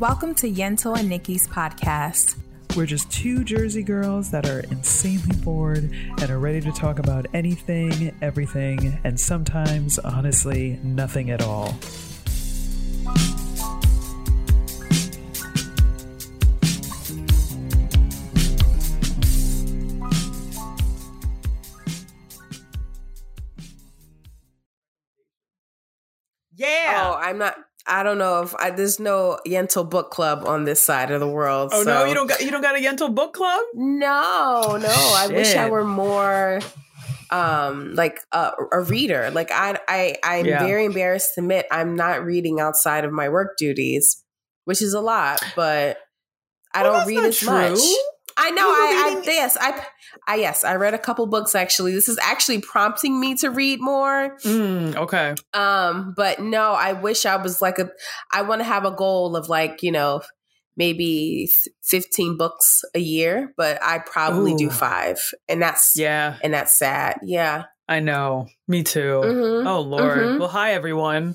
Welcome to Yentl and Niki's podcast. We're just two Jersey girls that are insanely bored and are ready to talk about anything, everything, and sometimes, honestly, nothing at all. Yeah. Oh, I'm not. I don't know if I, there's no Yentl book club on this side of the world. oh so- no, you don't got you don't got a Yentl book club? No, no. I wish I were more um like a, a reader. Like I I I'm Yeah. very embarrassed to admit I'm not reading outside of my work duties, which is a lot, but I Well, don't read as much. I know. I, I yes. I, I yes. I read a couple books actually. This is actually prompting me to read more. Mm, okay. Um, but no, I wish I was like a. I want to have a goal of like you know maybe fifteen books a year, but I probably do five, and that's Yeah, and that's sad. Yeah. I know. Me too. Mhm. Oh Lord. Mhm. Well, hi everyone.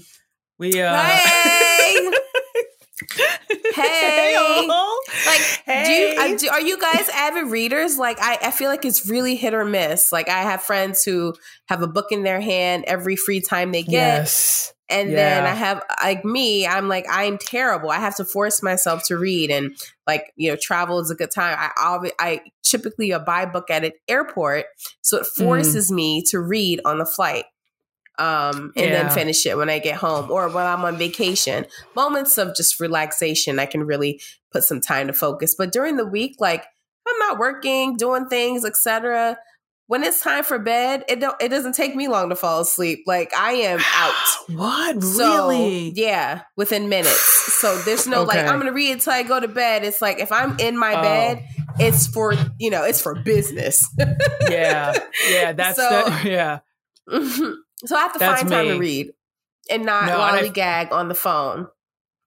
We uh Hey. Hey. all. Like, do you, uh, do, are you guys avid readers? Like, I, I feel like it's really hit or miss. Like, I have friends who have a book in their hand every free time they get. yes. And then I have like me, I'm like I'm terrible. I have to force myself to read, and like you know, travel is a good time. I always, I typically uh, buy a book at an airport, so Mm. it forces me to read on the flight, um, and then finish it when I get home or when I'm on vacation. Moments of just relaxation, I can really put some time to focus. But during the week, like I'm not working, doing things, etc. When it's time for bed, it don't. It doesn't take me long to fall asleep. Like I am out. What? So, really? Yeah, within minutes. So there's no like I'm gonna read until I go to bed. It's like if I'm in my Oh. bed, it's for you know, it's for business. yeah. Yeah, that's So- that yeah. so I have to That's find time to read and not No, lollygag on the phone.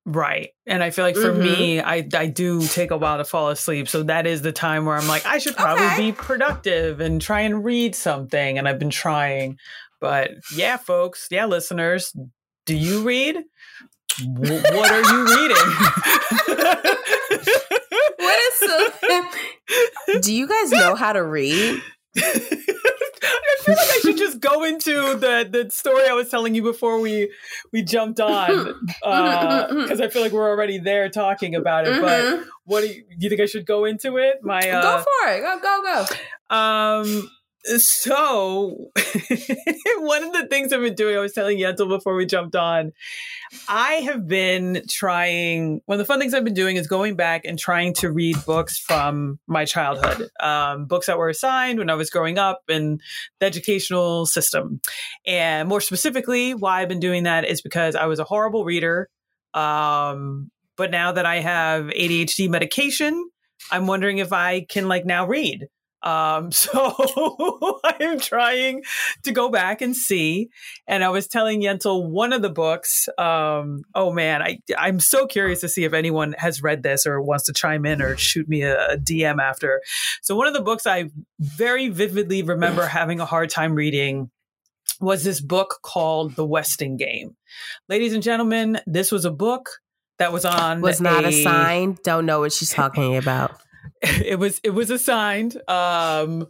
Right. And I feel like for Mhm. me, I I do take a while to fall asleep. So that is the time where I'm like, I should probably Okay. be productive and try and read something. And I've been trying. But yeah, folks, yeah, listeners, do you read? W- what are you reading? What is so? Do you guys know how to read? I feel like I should just go into the the story I was telling you before we we jumped on because I feel like we're already there talking about it. But Mhm. what do you, do you think I should go into it? My uh, go for it. Go go go. um. So one of the things I've been doing, I was telling Yentl before we jumped on, I have been trying. One of the fun things I've been doing is going back and trying to read books from my childhood, um, books that were assigned when I was growing up in the educational system. And more specifically, why I've been doing that is because I was a horrible reader. Um, but now that I have ADHD medication, I'm wondering if I can like now read. Um, so I'm trying to go back and see. And I was telling Yentl one of the books. Um, oh man, I I'm so curious to see if anyone has read this or wants to chime in or shoot me a, a DM after. So one of the books I very vividly remember having a hard time reading was this book called The Westing Game. Ladies and gentlemen, this was a book that was on Was not a- assigned. Don't know what she's talking about. it was it was assigned um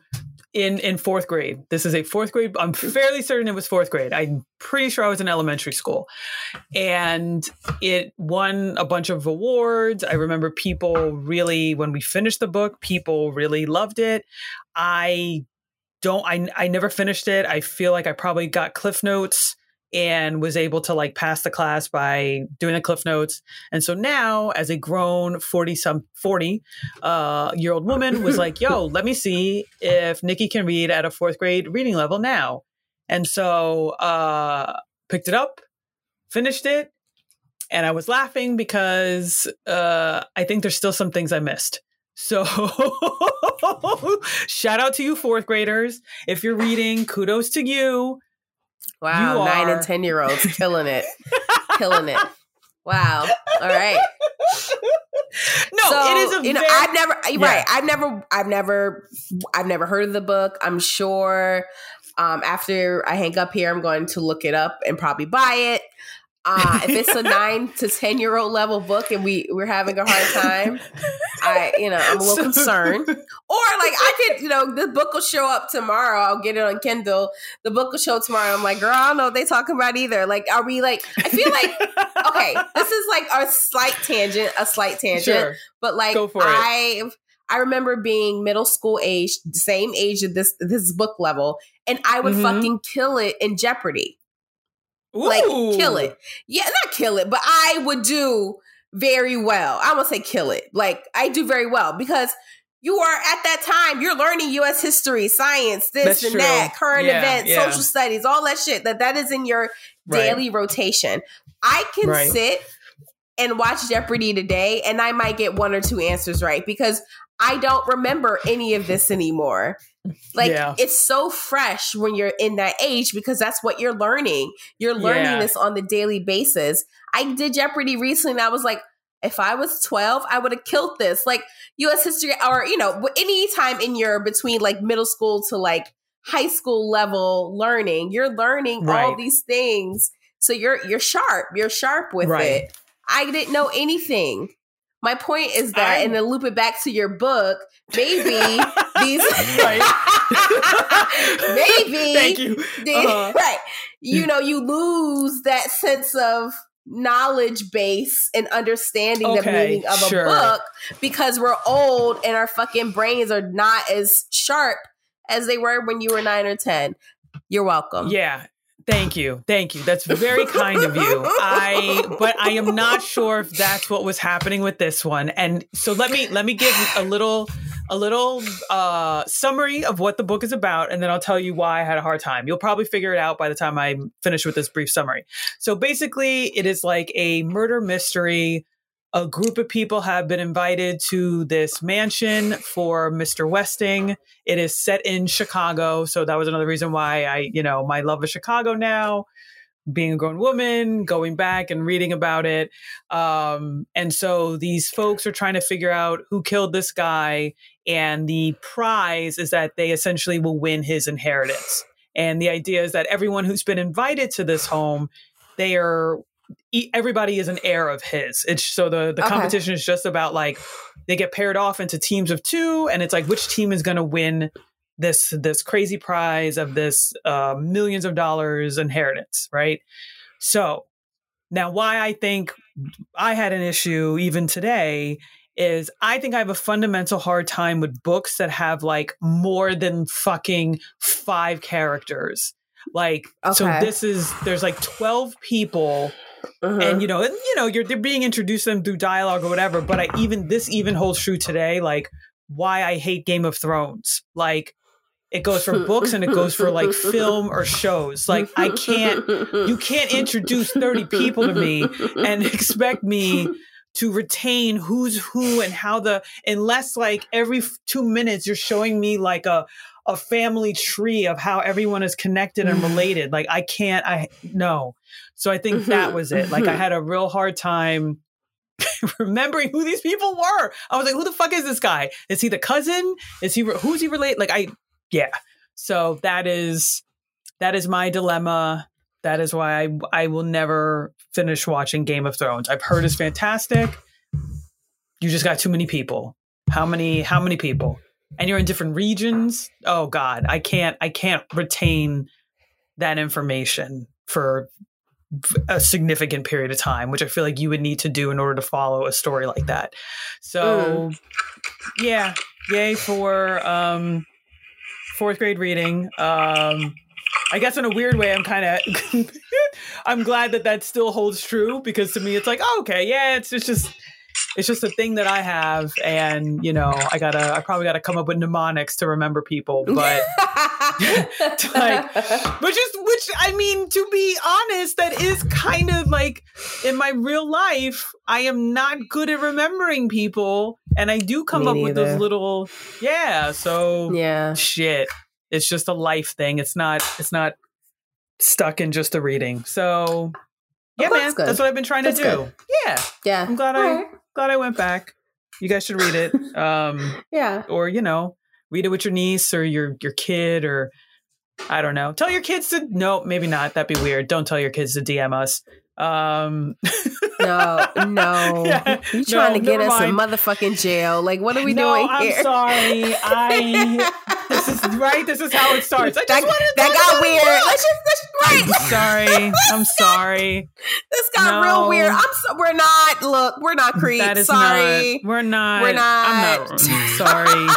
in in fourth grade. This is a fourth grade i'm fairly certain it was fourth grade. I'm pretty sure i was in elementary school. And it won a bunch of awards. I remember people really when we finished the book people really loved it. I don't i i never finished it. I feel like i probably got cliff notes and was able to like pass the class by doing the cliff notes and so now as a grown 40 some 40 uh, year old woman was like, yo, let me see if Niki can read at a fourth grade reading level now. And so uh, picked it up, finished it, and I was laughing because uh, I think there's still some things I missed. So shout out to you fourth graders. If you're reading, kudos to you. Wow, You nine are- and ten year olds killing it, killing it. Wow. All right. No, So, it is a you know very- I've never Yeah. right. I've never I've never I've never heard of the book. I'm sure um, after I hang up here, I'm going to look it up and probably buy it. Uh, if it's a nine to ten year old level book and we we're having a hard time, I you know I'm a little So- concerned. Or like I could you know the book will show up tomorrow. I'll get it on Kindle. The book will show up tomorrow. I'm like, girl, I don't know what they talking about either. Like, are we like? I feel like okay, this is like a slight tangent, a slight tangent. Sure. But like it. I I remember being middle school age, same age of this this book level, and I would Mhm. fucking kill it in Jeopardy. Like kill it. Yeah, not kill it, but I would do very well. I won't say kill it. Like I do very well because you are at that time, you're learning US history, science, this That's and true. that, current Yeah, events, yeah. social studies, all that shit. That that is in your Right. daily rotation. I can Right. sit and watch Jeopardy today and I might get one or two answers right because I don't remember any of this anymore. Like Yeah. it's so fresh when you're in that age because that's what you're learning. You're learning Yeah. this on the daily basis. I did Jeopardy recently and I was like, if I was 12, I would have killed this. Like US history or, you know, any time in your between like middle school to like high school level learning, you're learning all these things. So you're you're sharp. You're sharp with Right. it. I didn't know anything. My point is that, I- and then loop it back to your book, maybe these maybe Thank you. the- Uh-huh. right you know you lose that sense of knowledge base and understanding the meaning of sure. a book because we're old and our fucking brains are not as sharp as they were when you were nine or ten you're welcome Yeah. Thank you. Thank you. That's very kind of you. I but I am not sure if that's what was happening with this one. And so let me let me give a little a little uh summary of what the book is about and then I'll tell you why I had a hard time. You'll probably figure it out by the time I finish with this brief summary. So basically it is like a murder mystery a group of people have been invited to this mansion for Mr. Westing. It is set in Chicago, so that was another reason why I, you know, my love of Chicago now, being a grown woman, going back and reading about it. Um, and so these folks are trying to figure out who killed this guy, and the prize is that they essentially will win his inheritance. And the idea is that everyone who's been invited to this home, they are everybody is an heir of his. It's so the the Okay. competition is just about like they get paired off into teams of two, and it's like which team is going to win this this crazy prize of this uh, millions of dollars inheritance, right? So now, why I think I had an issue even today is I think I have a fundamental hard time with books that have like more than fucking five characters. Like, so this is there's like twelve people Mhm. and you know and, you know you're they're being introduced to them through dialogue or whatever but i even this even holds true today like why i hate game of thrones like it goes for books and it goes for like film or shows like i can't you can't introduce 30 people to me and expect me to retain who's who and how the unless like every two minutes you're showing me like a a family tree of how everyone is connected and related. Like i can't i no. So i think that mm-hmm. was it. Like i mm-hmm. had a real hard time remembering who these people were. I was like who the fuck is this guy? Is he the cousin? Is he who's he related like i yeah. So that is that is my dilemma. That is why I, I will never finish watching Game of Thrones. I've heard it's fantastic. You just got too many people. How many how many people? And you're in different regions? Oh god, I can't I can't retain that information for a significant period of time, which I feel like you would need to do in order to follow a story like that. So yeah, yay for um fourth grade reading. Um I guess in a weird way, I'm kind of, I'm glad that that still holds true because to me, it's like, oh, okay, yeah, it's, it's just, it's just a thing that I have, and you know, I gotta, I probably gotta come up with mnemonics to remember people, but, like, but just, which I mean, to be honest, that is kind of like in my real life, I am not good at remembering people, and I do come Me up with those little, yeah, so yeah. shit. It's just a life thing. It's not it's not stuck in just a reading. So yeah Oh, that's man good. that's what i've been trying That's to do good. yeah yeah i'm glad i glad i went back you guys should read it um yeah or you know read it with your niece or your your kid or I don't know. Tell your kids to no, maybe not. That'd be weird. Don't tell your kids to DM us. Um, No, no. Yeah, you trying no, to get us in motherfucking jail. Like, what are we no, doing I'm here? sorry. I this is right. This is how it starts. I just That, that got weird. Let's just, let's, right. Sorry. I'm sorry. This got No. real weird. I'm so, we're not. Look, we're not creeps. That is Sorry. not. We're not. We're not. I'm not. Sorry.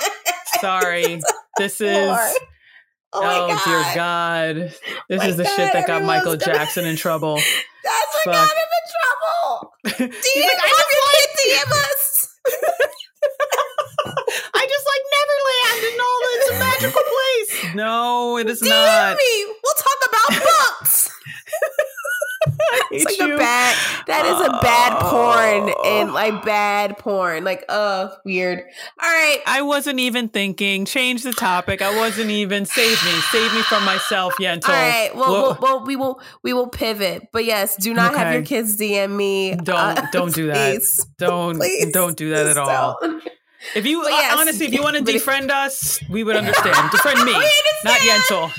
sorry. This is. Lord. Oh, god. Oh, dear God! This My is the God, shit that got Michael gonna- Jackson in trouble. That's what Fuck. got him in trouble. DM, like, have your kid DM us. I just like Neverland and. It's a magical place. No, it is DM not. me. We'll talk about books. It's like you. a bad. That is a bad porn Oh. and like bad porn. Like, uh, weird. All right. I wasn't even thinking. Change the topic. I wasn't even. Save me. Save me from myself, Yentl. All right. Well, well, well, we will we will pivot. But yes, do not have your kids DM me. Don't- Uh, don't do that. please. don't Please. don't do that at all. don't. If you yes. honestly, if you want to defriend us, we would understand. defriend me, We not understand.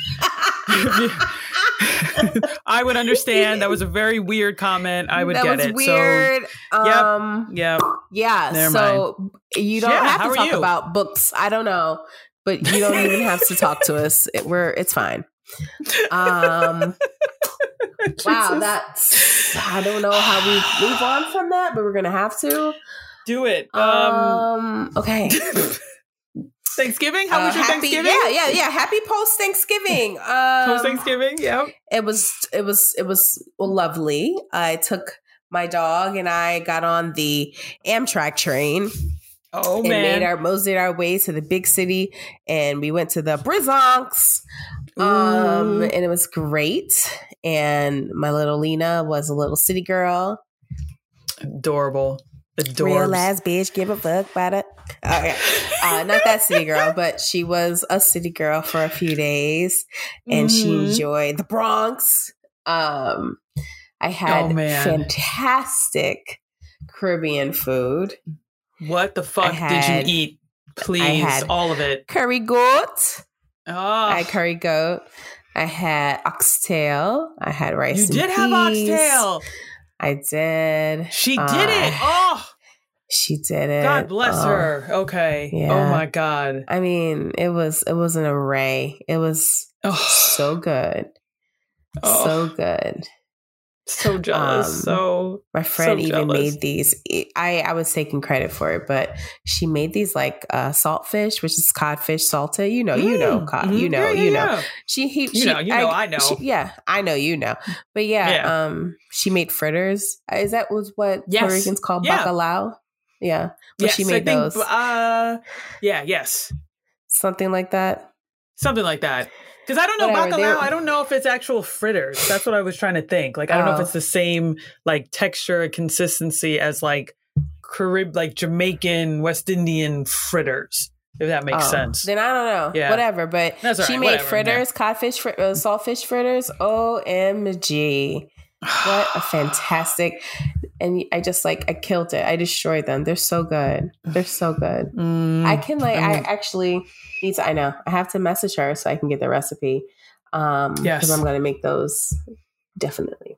Yentl. I would understand. That was a very weird comment. I would that get it. weird. um, So, yeah. yeah. Never so you don't Yeah, have to talk you? about books. I don't know, but you don't even have to talk to us. It, we're it's fine. Um, wow, that's I don't know how we move on from that, but we're gonna have to. Do it. Um, Um, okay. Thanksgiving. How was Uh, your happy, Thanksgiving? Yeah, yeah, yeah. Happy post Thanksgiving. Um, Post Thanksgiving. yeah. it was it was it was lovely. I took my dog and I got on the Amtrak train Oh and man. made our moseyed our way to the big city and we went to the Brizonks. Um and it was great. And my little Lena was a little city girl. Adorable. Real ass bitch, give a fuck about it. Okay. Uh, not that city girl, but she was a city girl for a few days and she Mhm. enjoyed the Bronx. Um, I had Oh, fantastic Caribbean food. What the fuck had- did you eat? Please, all of it. Curry goat. Oh, I had curry goat. I had oxtail. I had rice. you did have peas. oxtail. I did. She Uh, did it. Oh, She did it. God bless Oh. her. Okay. Yeah. Oh my God. I mean, it was it was an array. It was Oh, so good. Oh. So good. So jealous. um, so My friend So even jealous. made these. I I was taking credit for it, but she made these like uh, saltfish, which is codfish salted. You know, you know, mm-hmm. you know, Yeah, yeah, you know. yeah. She he, You she, know, you know, I know. she- yeah, I know, you know. But yeah, um, she made fritters. Uh, Is that was what Yes. Puerto Ricans call Yeah. bacalao? Yeah, but Yes, she I made think, those Uh, yeah, yes, something like that. Something like that. Because I don't know Whatever, bacalao. I don't know if it's actual fritters. That's what I was trying to think. Like I don't know if Oh. it's the same like texture and consistency as like Carib, like Jamaican, West Indian fritters. If that makes Oh, sense. Then I don't know. Yeah. Whatever. But That's she right, made whatever, fritters, codfish, fr- uh, saltfish fritters. OMG. What a fantastic. And I just like, I killed it. I destroyed them. They're so good. They're so good. Mm, I can like, I I'm- actually need to, I know, I have to message her so I can get the recipe. Um, Yes. Because I'm going to make those definitely.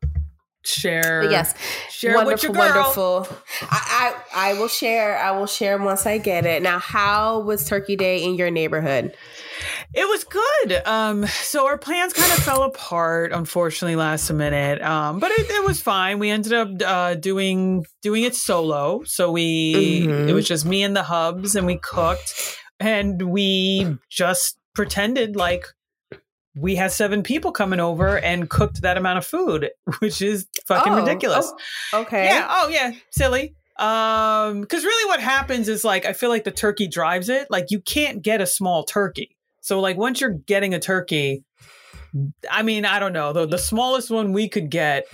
share. But yes, share wonderful, with your girl. wonderful. I, I I will share. I will share once I get it. Now, how was Turkey Day in your neighborhood? It was good. Um, so our plans kind of fell apart, unfortunately, last minute. Um, but it, it was fine. We ended up uh, doing doing it solo. So we Mhm. it was just me and the hubs, and we cooked, and we just pretended like we had seven people coming over and cooked that amount of food, which is fucking Oh, ridiculous. oh, okay. Yeah. Oh, yeah. Silly. Um, because really, what happens is like I feel like the turkey drives it. Like you can't get a small turkey. So like once you're getting a turkey, I mean, I don't know. The the smallest one we could get,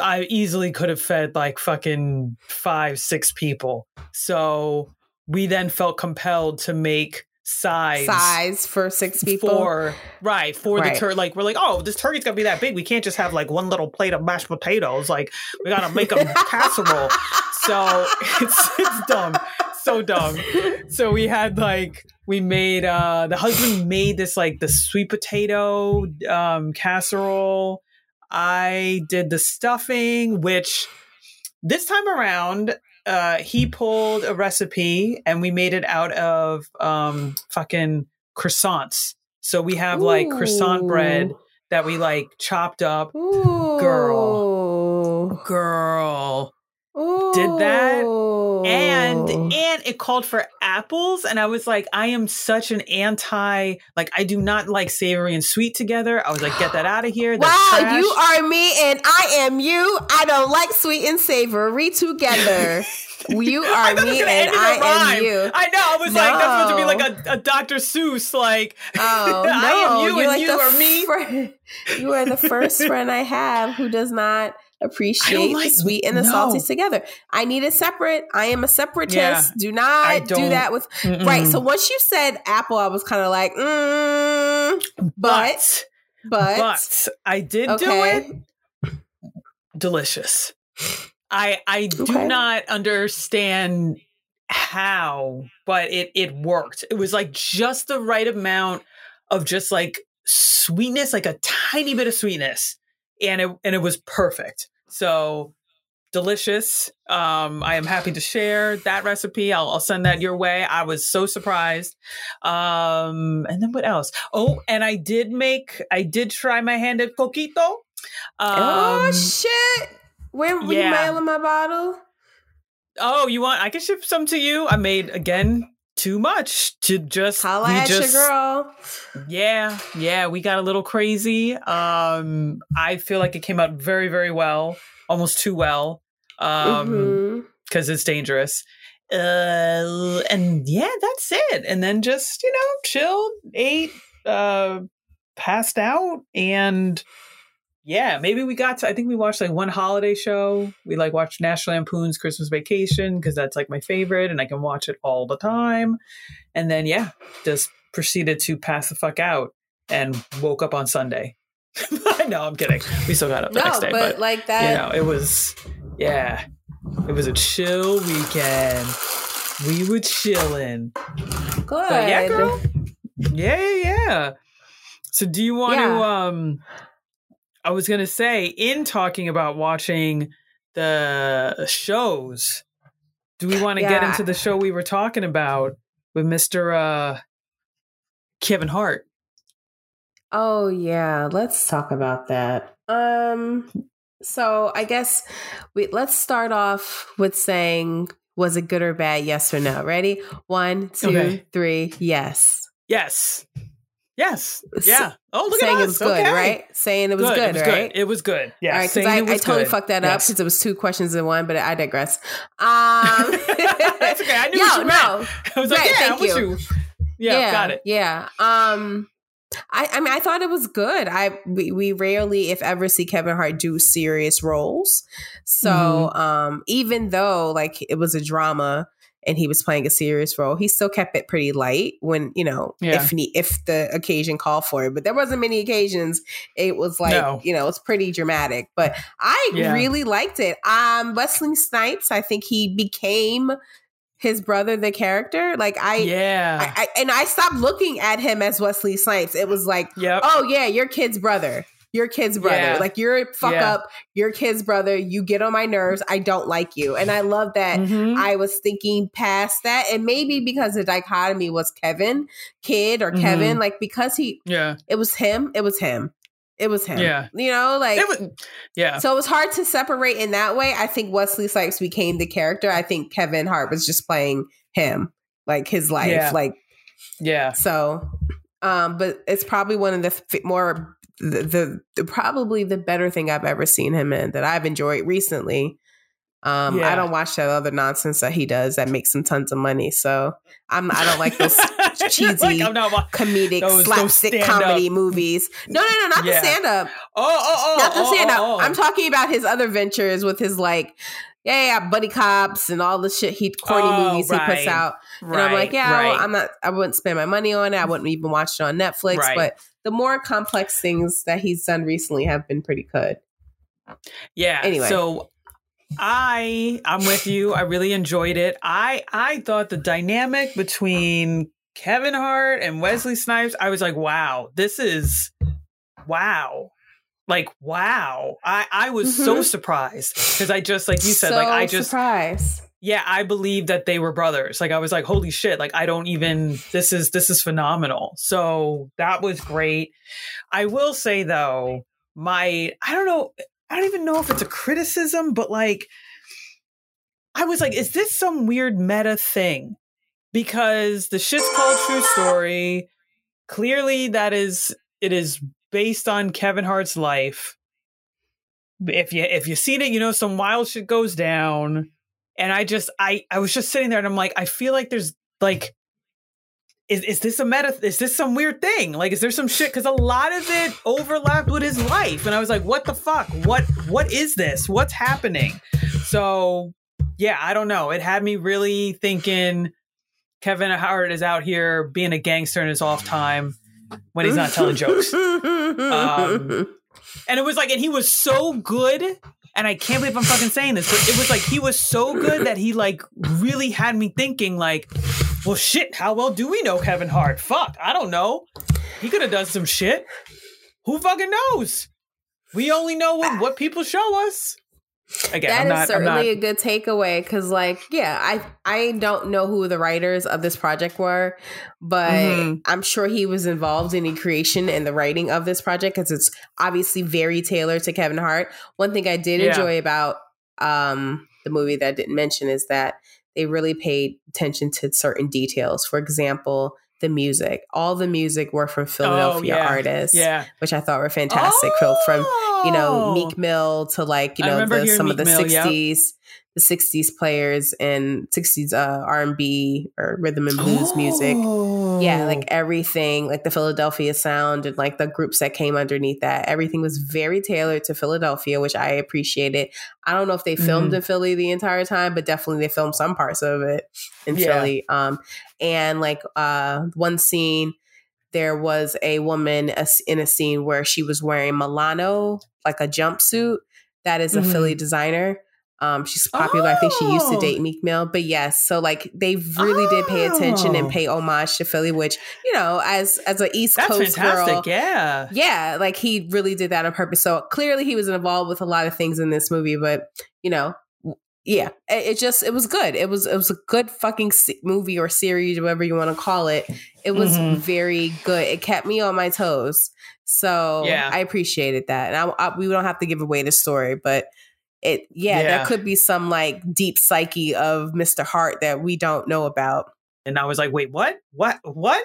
I easily could have fed like fucking five, six people. So we then felt compelled to make sides Size for six people. for right for Right. the turkey. Like we're like, oh, this turkey's gonna be that big. We can't just have like one little plate of mashed potatoes. Like we gotta make a casserole. So it's it's dumb. So dumb. So we had like we made uh the husband made this like the sweet potato um casserole. I did the stuffing, which this time around uh he pulled a recipe and we made it out of um fucking croissants. So we have like croissant bread that we like chopped up. Girl. Girl. Did that, and and it called for apples and i was like i am such an anti like i do not like savory and sweet together i was like get that out of here That's wow, trash. you are me and I am you. I don't like sweet and savory together. you are me and end in a I am you. I know. I was like, that's supposed to be like a, a Dr. Seuss, like Oh no, I am you you're and like you are me. fri- you are the first friend I have who does not appreciate like- the sweet and the no. salty together. I need it separate. I am a separatist. Yeah, do not do that with Mm-mm. right. So once you said apple, I was kind of like, mm, but but, but I did do it. Delicious. I I do Okay. not understand how, but it it worked. It was like just the right amount of just like sweetness, like a tiny bit of sweetness, and it and it was perfect. So delicious. Um, I am happy to share that recipe. I'll, I'll send that your way. I was so surprised. Um, and then what else? Oh, and I did make, I did try my hand at coquito. Um, oh shit! Where will yeah. you mailing my bottle? oh, you want? I can ship some to you. I made again too much to just Holla at just, your girl. Yeah, yeah, we got a little crazy. Um, I feel like it came out very, very well, almost too well. Um, because it's dangerous. Uh, and yeah, that's it. And then just you know, chilled, ate, uh, passed out, and yeah, maybe we got to. I think we watched like one holiday show. We like watched National Lampoon's Christmas Vacation because that's like my favorite, and I can watch it all the time. And then yeah, just proceeded to pass the fuck out and woke up on Sunday. no, I'm kidding. We still got up the No, next day, but, but like that. you know, it was yeah. It was a chill weekend. We were chilling. good. But yeah, girl. Yeah, yeah, yeah. So do you want to um I was gonna say, in talking about watching the shows, do we want to get into the show we were talking about with Mr. uh Kevin Hart? Oh yeah, let's talk about that. Um so I guess we let's start off with saying was it good or bad? Yes or no. Ready? One, two, three. Okay. Yes. Yes. Yes. Yeah. Oh, look Saying at us. it was good, Okay. right? Saying it was good, it was right? good. It was good. Yeah. All right, because I, I totally good. fucked that up Yes. because it was two questions in one, but I digress. Um, That's okay. I knew Yo, what you meant. no. I was like, yeah, thank you. you. Yeah, got it. Yeah. Um I, I mean I thought it was good. I we, we rarely if ever see Kevin Hart do serious roles. So Mm-hmm. um even though like it was a drama and he was playing a serious role, he still kept it pretty light when, you know, Yeah. if he, if the occasion called for it. But there wasn't many occasions. It was like, No. you know, it's pretty dramatic. But I Yeah. really liked it. Um Wesley Snipes, I think he became his brother the character. Like I yeah. I, I, and I stopped looking at him as Wesley Snipes. It was like, yep. oh yeah, your kid's brother. Your kid's brother. Yeah. Like you're a fuck Yeah. up. Your kid's brother. You get on my nerves. I don't like you. And I love that Mhm. I was thinking past that. And maybe because the dichotomy was Kevin, kid or Kevin, Mm-hmm. like because he yeah. it was him, it was him. It was him. Yeah. You know, like was, yeah. so it was hard to separate in that way. I think Wesley Snipes became the character. I think Kevin Hart was just playing him, like his life. Yeah. Like yeah. so, um, but it's probably one of the f- more the, the, the probably the better thing I've ever seen him in that I've enjoyed recently. Um, Yeah. I don't watch that other nonsense that he does that makes him tons of money. So I'm I don't like those cheesy like, I'm not comedic Those- those slapstick stand-up- comedy movies. No, no, no, not Yeah. the stand up. Oh, oh, oh. Not the oh, stand up. oh, oh. I'm talking about his other ventures with his like, yeah, yeah, buddy cops and all the shit he corny Oh, movies he puts out. Right, and I'm like, yeah, right. well, I'm not. I wouldn't spend my money on it. I wouldn't even watch it on Netflix. Right. But the more complex things that he's done recently have been pretty good. yeah. anyway. So I I'm with you. I really enjoyed it. I I thought the dynamic between Kevin Hart and Wesley Snipes, I was like, wow, this is wow. Like wow. I I was mm-hmm. so surprised because I just like you said so like I just surprised. Yeah, I believe that they were brothers. Like I was like, holy shit, like I don't even this is this is phenomenal. So that was great. I will say though, my I don't know I don't even know if it's a criticism, but like, I was like, is this some weird meta thing? Because the shit's called True Story. Clearly, that is it is based on Kevin Hart's life. If you if you seen it, you know some wild shit goes down. And I just I I was just sitting there and I'm like, I feel like there's like is, is this a meta is this some weird thing? Like is there some shit? Because a lot of it overlapped with his life. And i was like what the fuck? What what is this? What's happening? So yeah i don't know. It had me really thinking kevin hart is out here being a gangster in his off time when he's not telling jokes. Um, and it was like and he was so good and I can't believe I'm fucking saying this, but it was like he was so good that he like really had me thinking like, well, shit, how well do we know Kevin Hart? Fuck, I don't know. He could have done some shit. Who fucking knows? We only know what, what people show us. Again, that I'm is not, certainly a good takeaway because, like, yeah, I I don't know who the writers of this project were, but mm-hmm. I'm sure he was involved in the creation and the writing of this project because it's obviously very tailored to Kevin Hart. One thing I did yeah. enjoy about um, the movie that I didn't mention is that they really paid attention to certain details. For example, the music. All the music were from Philadelphia oh, yeah. artists, yeah. which I thought were fantastic. Oh. from you know Meek Mill to like you know the, some Meek of the Mill, 60s. Yep the 60s players and 60s uh, R&B or rhythm and blues oh. music. Yeah, like oh. everything, like the Philadelphia sound and like the groups that came underneath that. Everything was very tailored to Philadelphia, which I appreciated. I don't know if they filmed mm. in Philly the entire time, but definitely they filmed some parts of it in yeah. Philly. Um, and like uh, one scene there was a woman in a scene where she was wearing Milano, like a jumpsuit that is a mm-hmm. Philly designer. Um, she's popular. Oh. I think she used to date oh. Meek Mill, but yes, so like they really oh. did pay attention and pay oh. homage to Philly, which you know, as as an East That's Coast fantastic. girl, yeah, yeah, like he really did that on purpose. So clearly, he was involved with a lot of things in this movie, but you know, yeah, it, it just it was good. It was it was a good fucking movie or series, whatever you want to call it. It was mm-hmm. very good. It kept me on my toes. So yeah. I appreciated that, and I, I, we don't have to give away the story, but it yeah, yeah, there could be some like deep psyche of Mr. Hart that we don't know about. And I was like, wait, what? What? What?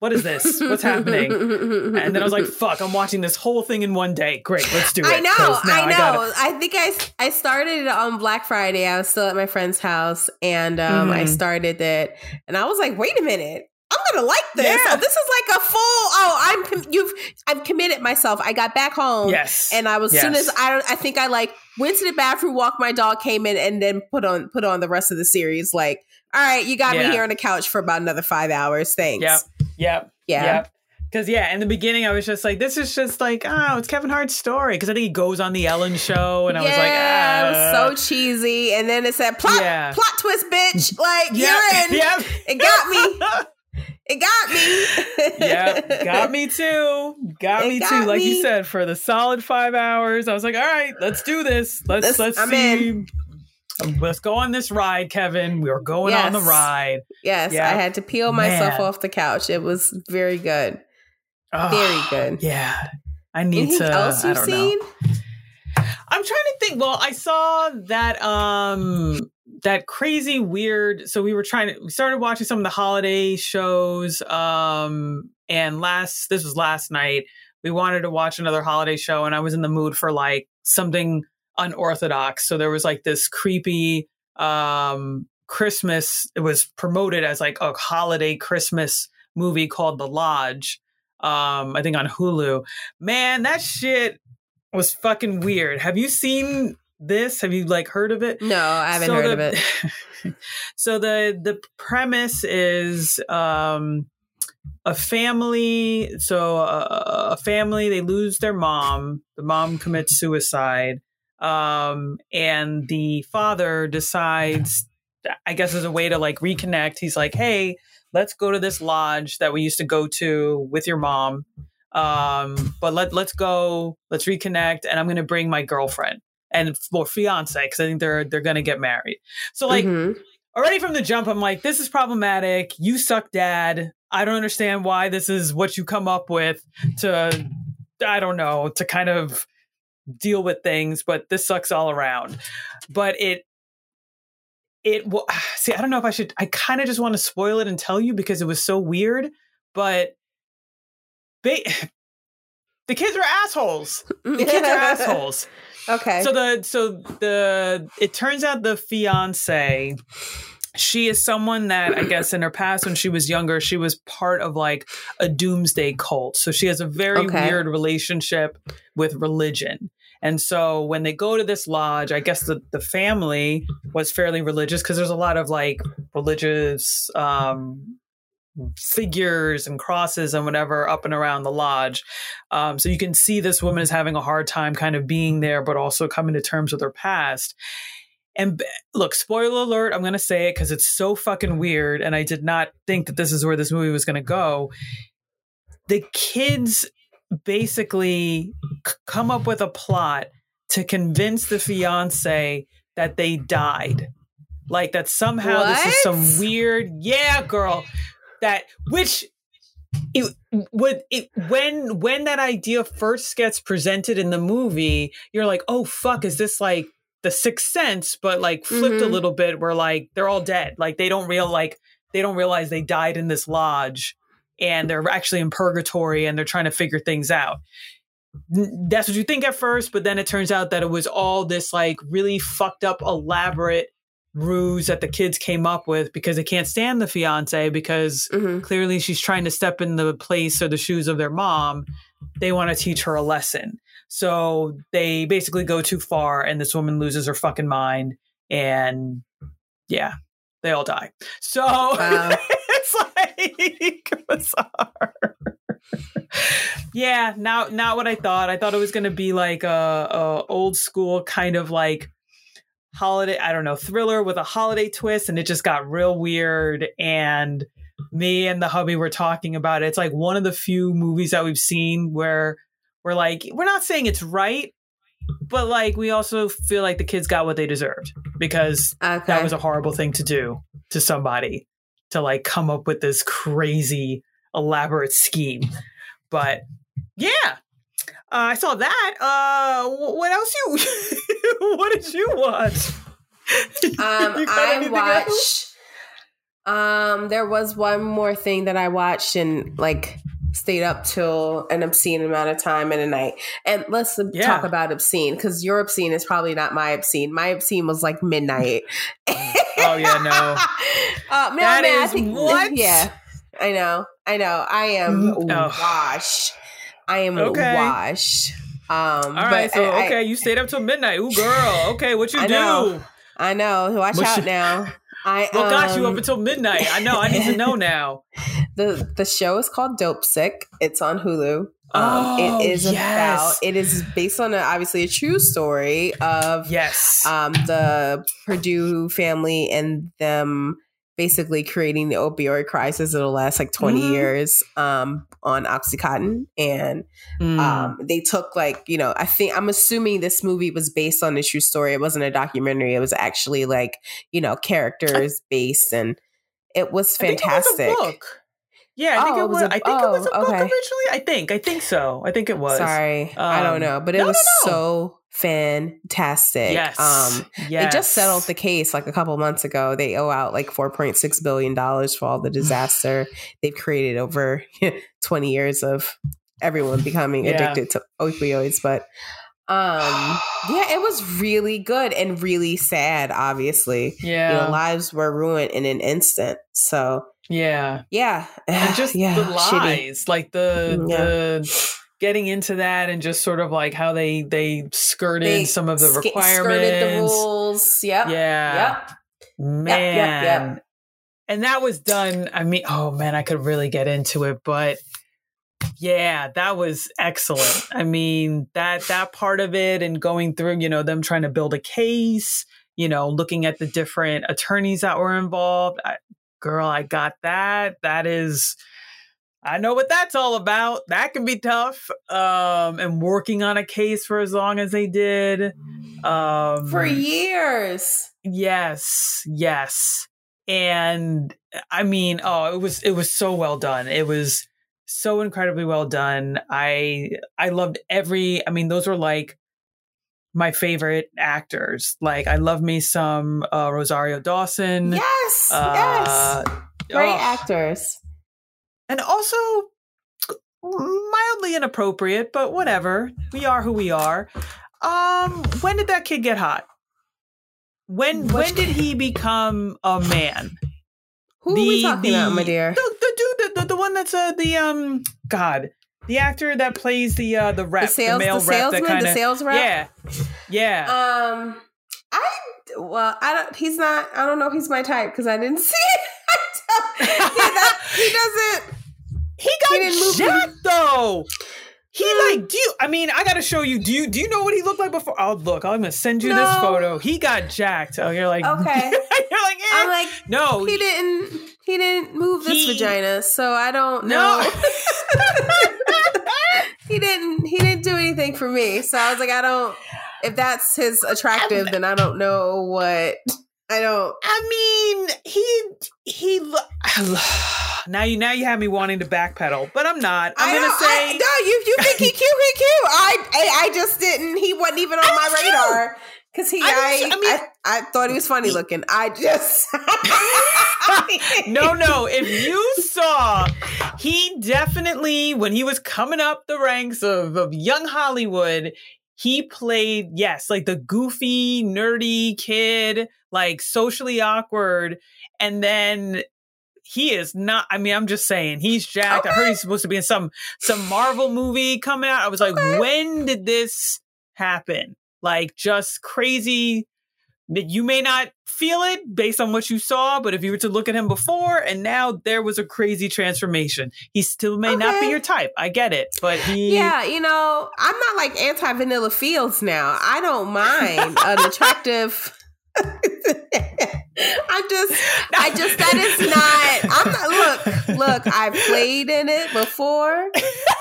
What is this? What's happening? And then I was like, fuck, I'm watching this whole thing in one day. Great, let's do it. I know, I know. I, I, think I, I started it on Black Friday. I was still at my friend's house and um, mm-hmm. I started it. And I was like, wait a minute. I'm gonna like this. Yeah. Oh, this is like a full. Oh, I'm com- you've I've committed myself. I got back home. Yes, and I was yes. soon as I I think I like went to the bathroom, walked my dog, came in, and then put on put on the rest of the series. Like, all right, you got yeah. me here on the couch for about another five hours. Thanks. Yep. Yep. Yeah. Yep. Because yeah, in the beginning I was just like, this is just like, oh, it's Kevin Hart's story. Because I think he goes on the Ellen show, and I yeah, was like, ah. it was so cheesy. And then it said plot yeah. plot twist, bitch. Like yep. you're in. Yep. It got me. It got me. yeah, got me too. Got it me got too. Like you said, for the solid five hours, I was like, all right, let's do this. Let's let's I'm see. In. Let's go on this ride, Kevin. We were going yes. on the ride. Yes, yeah. I had to peel myself Man. off the couch. It was very good. Oh, very good. Yeah. I need to. Anything to else you've seen? Know. I'm trying to think. Well, I saw that um that crazy weird so we were trying to we started watching some of the holiday shows um and last this was last night we wanted to watch another holiday show and i was in the mood for like something unorthodox so there was like this creepy um christmas it was promoted as like a holiday christmas movie called the lodge um i think on hulu man that shit was fucking weird have you seen this? Have you like heard of it? No, I haven't so heard the, of it. so the the premise is um a family so a, a, family they lose their mom the mom commits suicide Um, and the father decides, I guess, as a way to like reconnect, he's like, "Hey, let's go to this lodge that we used to go to with your mom. Um, but let let's go, let's reconnect, and I'm going to bring my girlfriend and or fiance because I think they're they're going to get married. So like." Mhm. already from the jump, I'm like, this is problematic. You suck, dad. I don't understand why this is what you come up with to, I don't know, to kind of deal with things, but this sucks all around. But it, it, wa- see, I don't know if I should, I kind of just want to spoil it and tell you because it was so weird, but they, the kids are assholes. The kids are assholes. Okay. So the so the it turns out the fiance she is someone that I guess in her past when she was younger she was part of like a doomsday cult. So she has a very Okay. weird relationship with religion. And so when they go to this lodge, I guess the, the family was fairly religious because there's a lot of like religious um figures and crosses and whatever up and around the lodge. Um, so you can see this woman is having a hard time kind of being there, but also coming to terms with her past. And look, spoiler alert, I'm going to say it because it's so fucking weird. And I did not think that this is where this movie was going to go. The kids basically c- come up with a plot to convince the fiance that they died. Like that somehow this is some weird, yeah, girl. That which it would it when when that idea first gets presented in the movie, you're like, oh fuck, is this like the sixth sense, but like flipped a Mhm. little bit where like they're all dead. Like they don't real like they don't realize they died in this lodge and they're actually in purgatory and they're trying to figure things out. That's what you think at first, but then it turns out that it was all this like really fucked up, elaborate ruse that the kids came up with because they can't stand the fiance because Mhm. clearly she's trying to step in the place or the shoes of their mom. They want to teach her a lesson. So they basically go too far and this woman loses her fucking mind and yeah, they all die. So Wow. it's like bizarre. yeah, not not what I thought. I thought it was going to be like a, a old school kind of like holiday, I don't know, thriller with a holiday twist and it just got real weird and me and the hubby were talking about it. It's like one of the few movies that we've seen where we're like, we're not saying it's right, but like we also feel like the kids got what they deserved because Okay. that was a horrible thing to do to somebody to like come up with this crazy elaborate scheme. But yeah, uh, I saw that. Uh, what else you? what did you watch? Um, You I watched. else? Um, there was one more thing that I watched and like stayed up till an obscene amount of time in a night. And let's Yeah. talk about obscene because your obscene is probably not my obscene. My obscene was like midnight. Oh yeah, no. Uh, man, That man, I think what? Yeah, I know, I know. I am Mm, oh. washed. I am Okay. washed. Um, All right, but so I, I- okay, you stayed up till midnight. Ooh, girl. Okay, what you I do? know. I know. Watch What out you- now. I What got you um, up until midnight? I know. I need to know now. the the show is called Dopesick. It's on Hulu. Um, Oh, it is yes. about. It is based on a, obviously a true story of Yes. um, the Purdue family and them basically creating the opioid crisis of the last like 20 Mhm. years um, on Oxycontin. And Mm. um, they took like, you know, I think I'm assuming this movie was based on a true story. It wasn't a documentary. It was actually like, you know, characters based and it was I think it was a fantastic. Yeah, I think Oh, it it was was. a- I think it was a oh, book okay. originally. I think. I think so. I think it was. Sorry, I don't Um, know, but it no, no, was no. so fantastic. Yes. Um, yes. They just settled the case like a couple months ago. They owe out like four point six billion dollars for all the disaster they've created over twenty years of everyone becoming Yeah. addicted to opioids. But um, yeah, it was really good and really sad. Obviously, Yeah. you know, lives were ruined in an instant. So yeah. yeah, And just yeah, the shitty. lies, like the mm, Yeah. the getting into that, and just sort of like how they they skirted They some of the sk- requirements. skirted the rules. Yep. Yeah. Yep. Man. yep, yep. And that was done. I mean, oh man, I could really get into it, but yeah, that was excellent. I mean, that that part of it and going through, you know, them trying to build a case, you know, looking at the different attorneys that were involved. I, girl, I got that. That is I know what that's all about. That can be tough. Um, and working on a case for as long as they did. Um, for years. Yes, yes. And I mean, oh, it was it was so well done. It was so incredibly well done. I I loved every. I mean, those were like my favorite actors. Like I love me some uh, Rosario Dawson. Yes, uh, yes, great oh. actors, and also mildly inappropriate, but whatever. We are who we are. Um, when did that kid get hot? When Which when did he become a man? Who the, are we talking the, about, my dear? The, the dude, the, the, the one that's uh, the um God, the actor that plays the uh the rep, the, sales, the male the rep, salesman, kinda, the sales rep. Yeah, yeah. Um, I well, I don't. He's not. I don't know. if He's my type because I didn't see it. yeah, that, he doesn't. He got he jacked though. He mm. like, do you? I mean, I gotta show you. Do you do you know what he looked like before? Oh, look, I'm gonna send you no. this photo. He got jacked. Oh, you're like, okay. you're like, eh. I'm like, no, he didn't. He didn't move this he, vagina, so I don't know. He didn't. He didn't do anything for me, so I was like, I don't. If that's his attractive, I'm, then I don't know what. I don't. I mean, he he. Now you now you have me wanting to backpedal, but I'm not. I'm I gonna say I, no. You you think he cute? He cute. I, I, I just didn't. He wasn't even on I'm my cute. radar because he. I, I, I, mean, I, I thought he was funny looking. I just. no, no. If you saw, he definitely when he was coming up the ranks of of young Hollywood, he played yes, like the goofy, nerdy kid, like socially awkward, and then he is not. I mean, I'm just saying he's jacked. Okay. I heard he's supposed to be in some some Marvel movie coming out. I was like, okay. when did this happen? Like, just crazy. You may not feel it based on what you saw, but if you were to look at him before and now there was a crazy transformation. He still may okay. not be your type. I get it, but he. Yeah, you know, I'm not like anti Vanilla Fields now. I don't mind an attractive. I'm just, I just, that is not, I'm not, look, look, I've played in it before.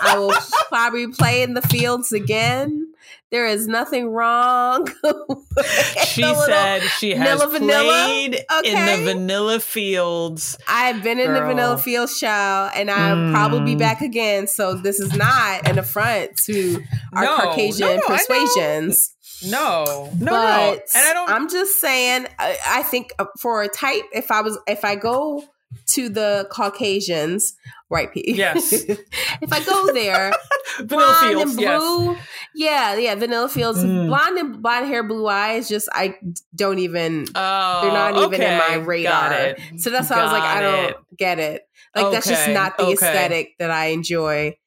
I will probably play in the fields again. There is nothing wrong. she said she has played okay. in the vanilla fields. I've been in the vanilla fields, child, and I'll mm. probably be back again. So this is not an affront to our no, Caucasian no, persuasions. No, no, but no. And I don't. I'm just saying. I, I think uh, for a type, if I was, if I go to the Caucasians, right? P. Yes. if I go there, blonde fields, and blue, yes. yeah, yeah, vanilla fields, mm. blonde and blonde hair, blue eyes. Just I don't even. Oh, they're not even okay. in my radar. So that's why I was like, I don't get it. Like okay. that's just not the okay. aesthetic that I enjoy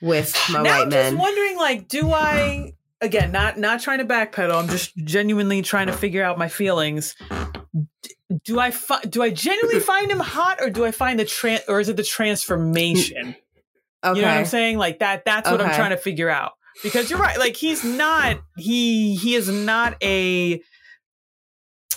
with my now white I'm men. Just wondering, like, do I? again, not not trying to backpedal. I'm just genuinely trying to figure out my feelings. Do I fi- do I genuinely find him hot, or do I find the tran- or is it the transformation? Okay. You know what I'm saying? Like that. That's what okay. I'm trying to figure out. Because you're right. Like he's not. He he is not a.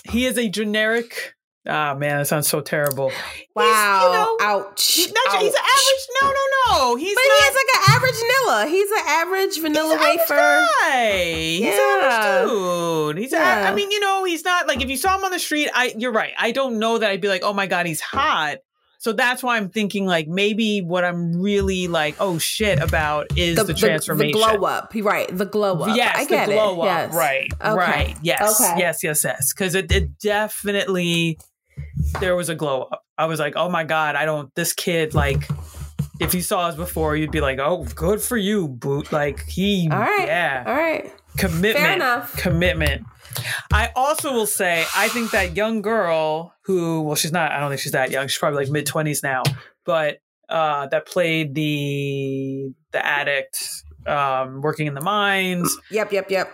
He is a generic Ah oh, man, that sounds so terrible. Wow! you know, Ouch. He's, not, Ouch. he's an average. No, no, no. He's but not, he's like an average vanilla. He's an average vanilla he's wafer. Guy. He's yeah. an average dude. He's. Yeah. A, I mean, you know, he's not like if you saw him on the street. I. You're right. I don't know that I'd be like, oh my god, he's hot. So that's why I'm thinking like maybe what I'm really like, oh shit about is the, the transformation. The, the, glow up. Right. The glow up. Yes, I get the glow it. up. Yes. Right. Okay. Right. Yes. Okay. Yes, yes, yes. Because it, it definitely there was a glow up. I was like, oh my God, I don't, this kid, like, if you saw us before, you'd be like, oh, good for you, boot. Like, he, all right. yeah. All right. Commitment. Fair enough. Commitment. I also will say, I think that young girl who, well, she's not, I don't think she's that young. She's probably like mid 20s now, but uh, that played the the addict um, working in the mines. Yep, yep, yep.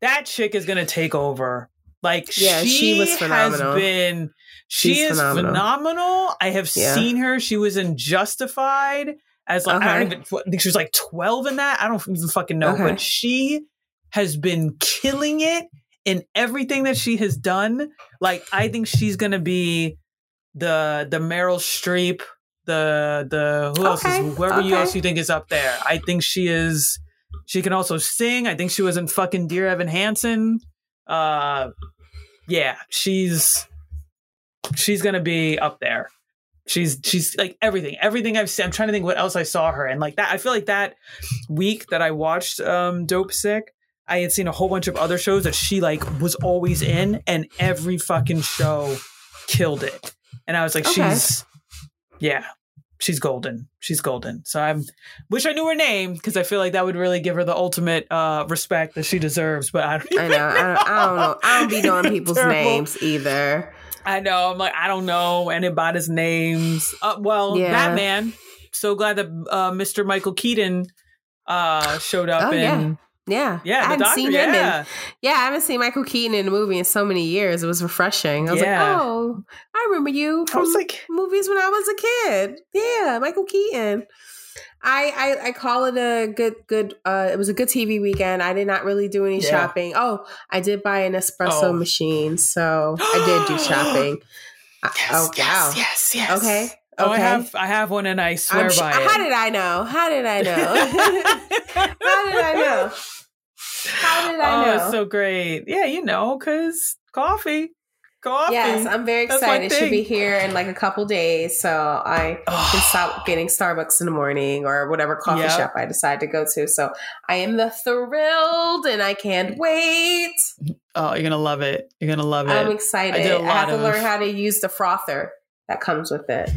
That chick is going to take over. Like, yeah, she, she was phenomenal. has been she She's is phenomenal. phenomenal. I have yeah. seen her. She was in Justified as like I don't even I think she was like 12 in that. I don't even fucking know, Okay. but she has been killing it in everything that she has done. Like I think she's gonna be the the Meryl Streep, the the who else Okay, is whoever you else you think is up there. I think she is. She can also sing. I think she was in fucking Dear Evan Hansen. Uh, yeah, she's she's gonna be up there. She's she's like everything, everything I've seen. I'm trying to think what else I saw her and like that. I feel like that week that I watched um, Dopesick, I had seen a whole bunch of other shows that she like was always in, and every fucking show killed it. And I was like, Okay. she's yeah, she's golden. She's golden. So I wish I knew her name because I feel like that would really give her the ultimate uh, respect that she deserves. But I don't. I know. I don't, I don't know. I don't be knowing people's Terrible. names either. I know. I'm like, I don't know anybody's names. Uh, well, Yeah. Batman. So glad that uh, Mr. Michael Keaton uh, showed up. Oh, and Yeah. Yeah, Yeah. I doctor. seen him in yeah, Yeah, I haven't seen Michael Keaton in a movie in so many years. It was refreshing. I was Yeah. like, oh, I remember you I from was like, movies when I was a kid. Yeah, Michael Keaton. I, I I call it a good good uh it was a good TV weekend. I did not really do any Yeah. shopping. Oh, I did buy an espresso Oh. machine, so I did do shopping. I- oh wow. yes, yes. Okay. Oh, I have, I have one, and I swear sh- by it. how did I know? How did I know? how did I know? How did I oh, know? it's so great. Yeah, you know, because coffee, coffee. Yes, I'm very excited. It should be here in like a couple days, so I can stop getting Starbucks in the morning or whatever coffee Yep. shop I decide to go to. So I am the thrilled, and I can't mm-hmm. wait. Oh, you're gonna love it. You're gonna love it. I'm excited. I I, have to learn how to use the frother that comes with it.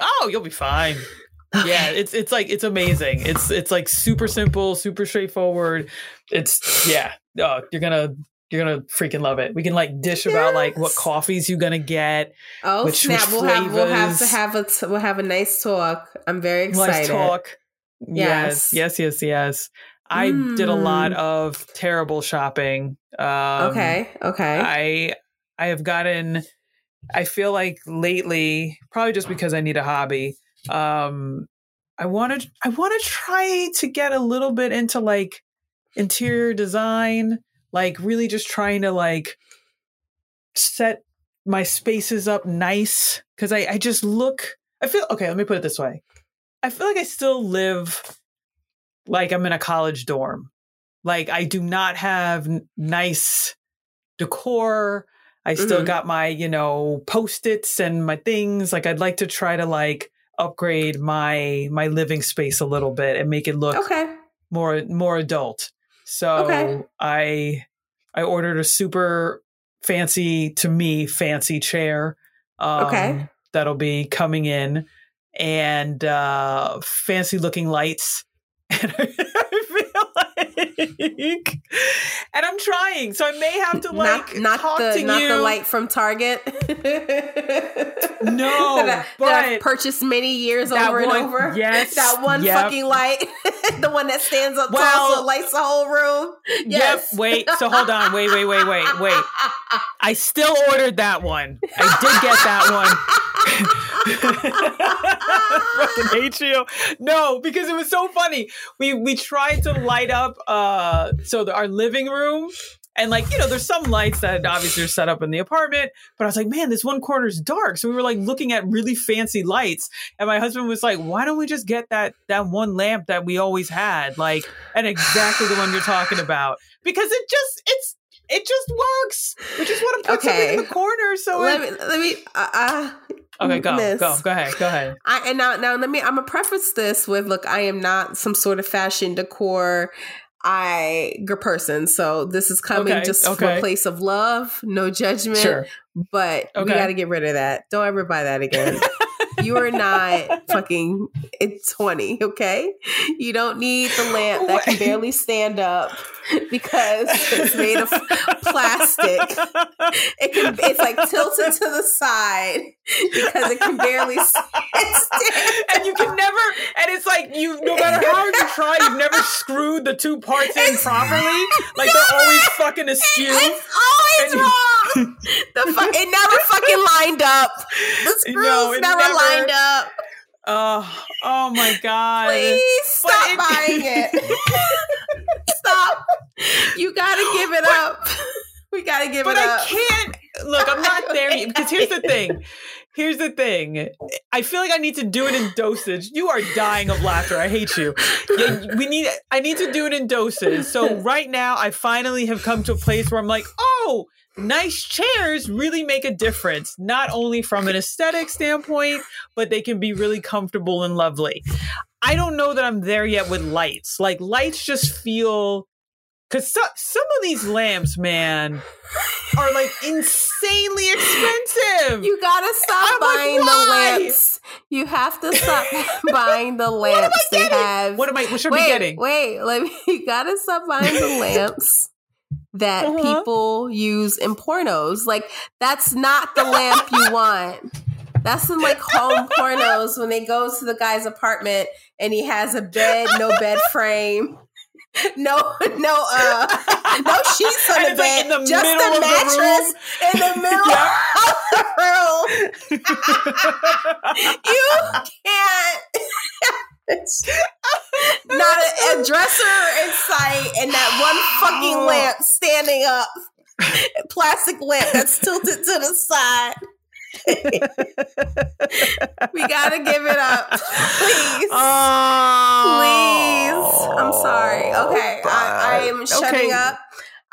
Oh, you'll be fine. Yeah, it's it's like it's amazing. It's it's like super simple, super straightforward. It's yeah. Oh, you're gonna you're gonna freaking love it. We can like dish about like what coffees you're gonna get. Oh Which- snap! which we'll have we'll have to have a t- we'll have a nice talk. I'm very excited. Let's talk. Yes, Yes. yes, yes, yes. I did a lot Mm. of terrible shopping. Um, okay, okay. I I have gotten I feel like lately, probably just because I need a hobby, um I want to I want to try to get a little bit into like interior design, like really just trying to like set my spaces up nice cuz I I just look I feel okay, let me put it this way. I feel like I still live like I'm in a college dorm. Like I do not have n- nice decor. I still Mhm. got my, you know, post-its and my things. Like I'd like to try to like upgrade my my living space a little bit and make it look okay. more more adult. So Okay. I I ordered a super fancy to me fancy chair. Um, Okay. That'll be coming in and uh fancy looking lights. And I feel like and I'm trying. So I may have to like not not talk the to not you. the light from Target. No, that, I, that but I've purchased many years over one- and over. yes, that one yep. fucking light, the one that stands up tall so it lights the whole room. Yes. Yep. Wait. So hold on. Wait. Wait. Wait. Wait. Wait. I still ordered that one. I did get that one. Fucking hate you. No, because it was so funny. We we tried to light up uh so the, our living room. And like, you know, there's some lights that obviously are set up in the apartment, but I was like, man, this one corner is dark. So we were like looking at really fancy lights. And my husband was like, why don't we just get that that one lamp that we always had? Like, and exactly the one you're talking about. Because it just it's it just works. We just want to put something in the corner. So let it, me let me. Uh, uh, okay, go miss. go go ahead, go ahead. I and now now let me. I'm gonna preface this with look. I am not some sort of fashion decor. I person, so this is coming Okay, just from a place of love, no judgment. Sure. But we got to get rid of that. Don't ever buy that again. you are not fucking it's 20, okay? You don't need the lamp that can barely stand up because it's made of plastic. It can it's like tilted to the side because it can barely stand. and you can never and it's like you no matter how hard you try you've never screwed the two parts in properly like they're always fucking askew It's always And you- wrong. The fu- it never fucking lined up. The screws No, never, never- lined up. Oh, oh my god! Please stop it- buying it. stop. You gotta give it up. We gotta give but it up. But I can't look. I'm not there because here's the thing. Here's the thing. I feel like I need to do it in dosage. You are dying of laughter. I hate you. Yeah, we need. I need to do it in doses. So right now, I finally have come to a place where I'm like, oh, nice chairs really make a difference. Not only from an aesthetic standpoint, but they can be really comfortable and lovely. I don't know that I'm there yet with lights. Like lights just feel because so, some of these lamps, man, are like insanely expensive. You gotta stop I'm buying why? the lamps. You have to stop buying the lamps. What am They have what am I? What should I be getting? Wait, let me you gotta stop buying the lamps that Uh-huh. people use in pornos. Like that's not the lamp you want. That's in like home pornos when they go to the guy's apartment and he has a bed, no bed frame. No, no, uh, no sheets on the like, bed. in the just middle a of the mattress in the middle Yeah. of the room. You can't. Not a, a dresser in sight, and that one fucking lamp standing up, plastic lamp that's tilted to the side. we gotta give it up, please. Please. Oh, I'm sorry. Okay, I, I am shutting Okay. up.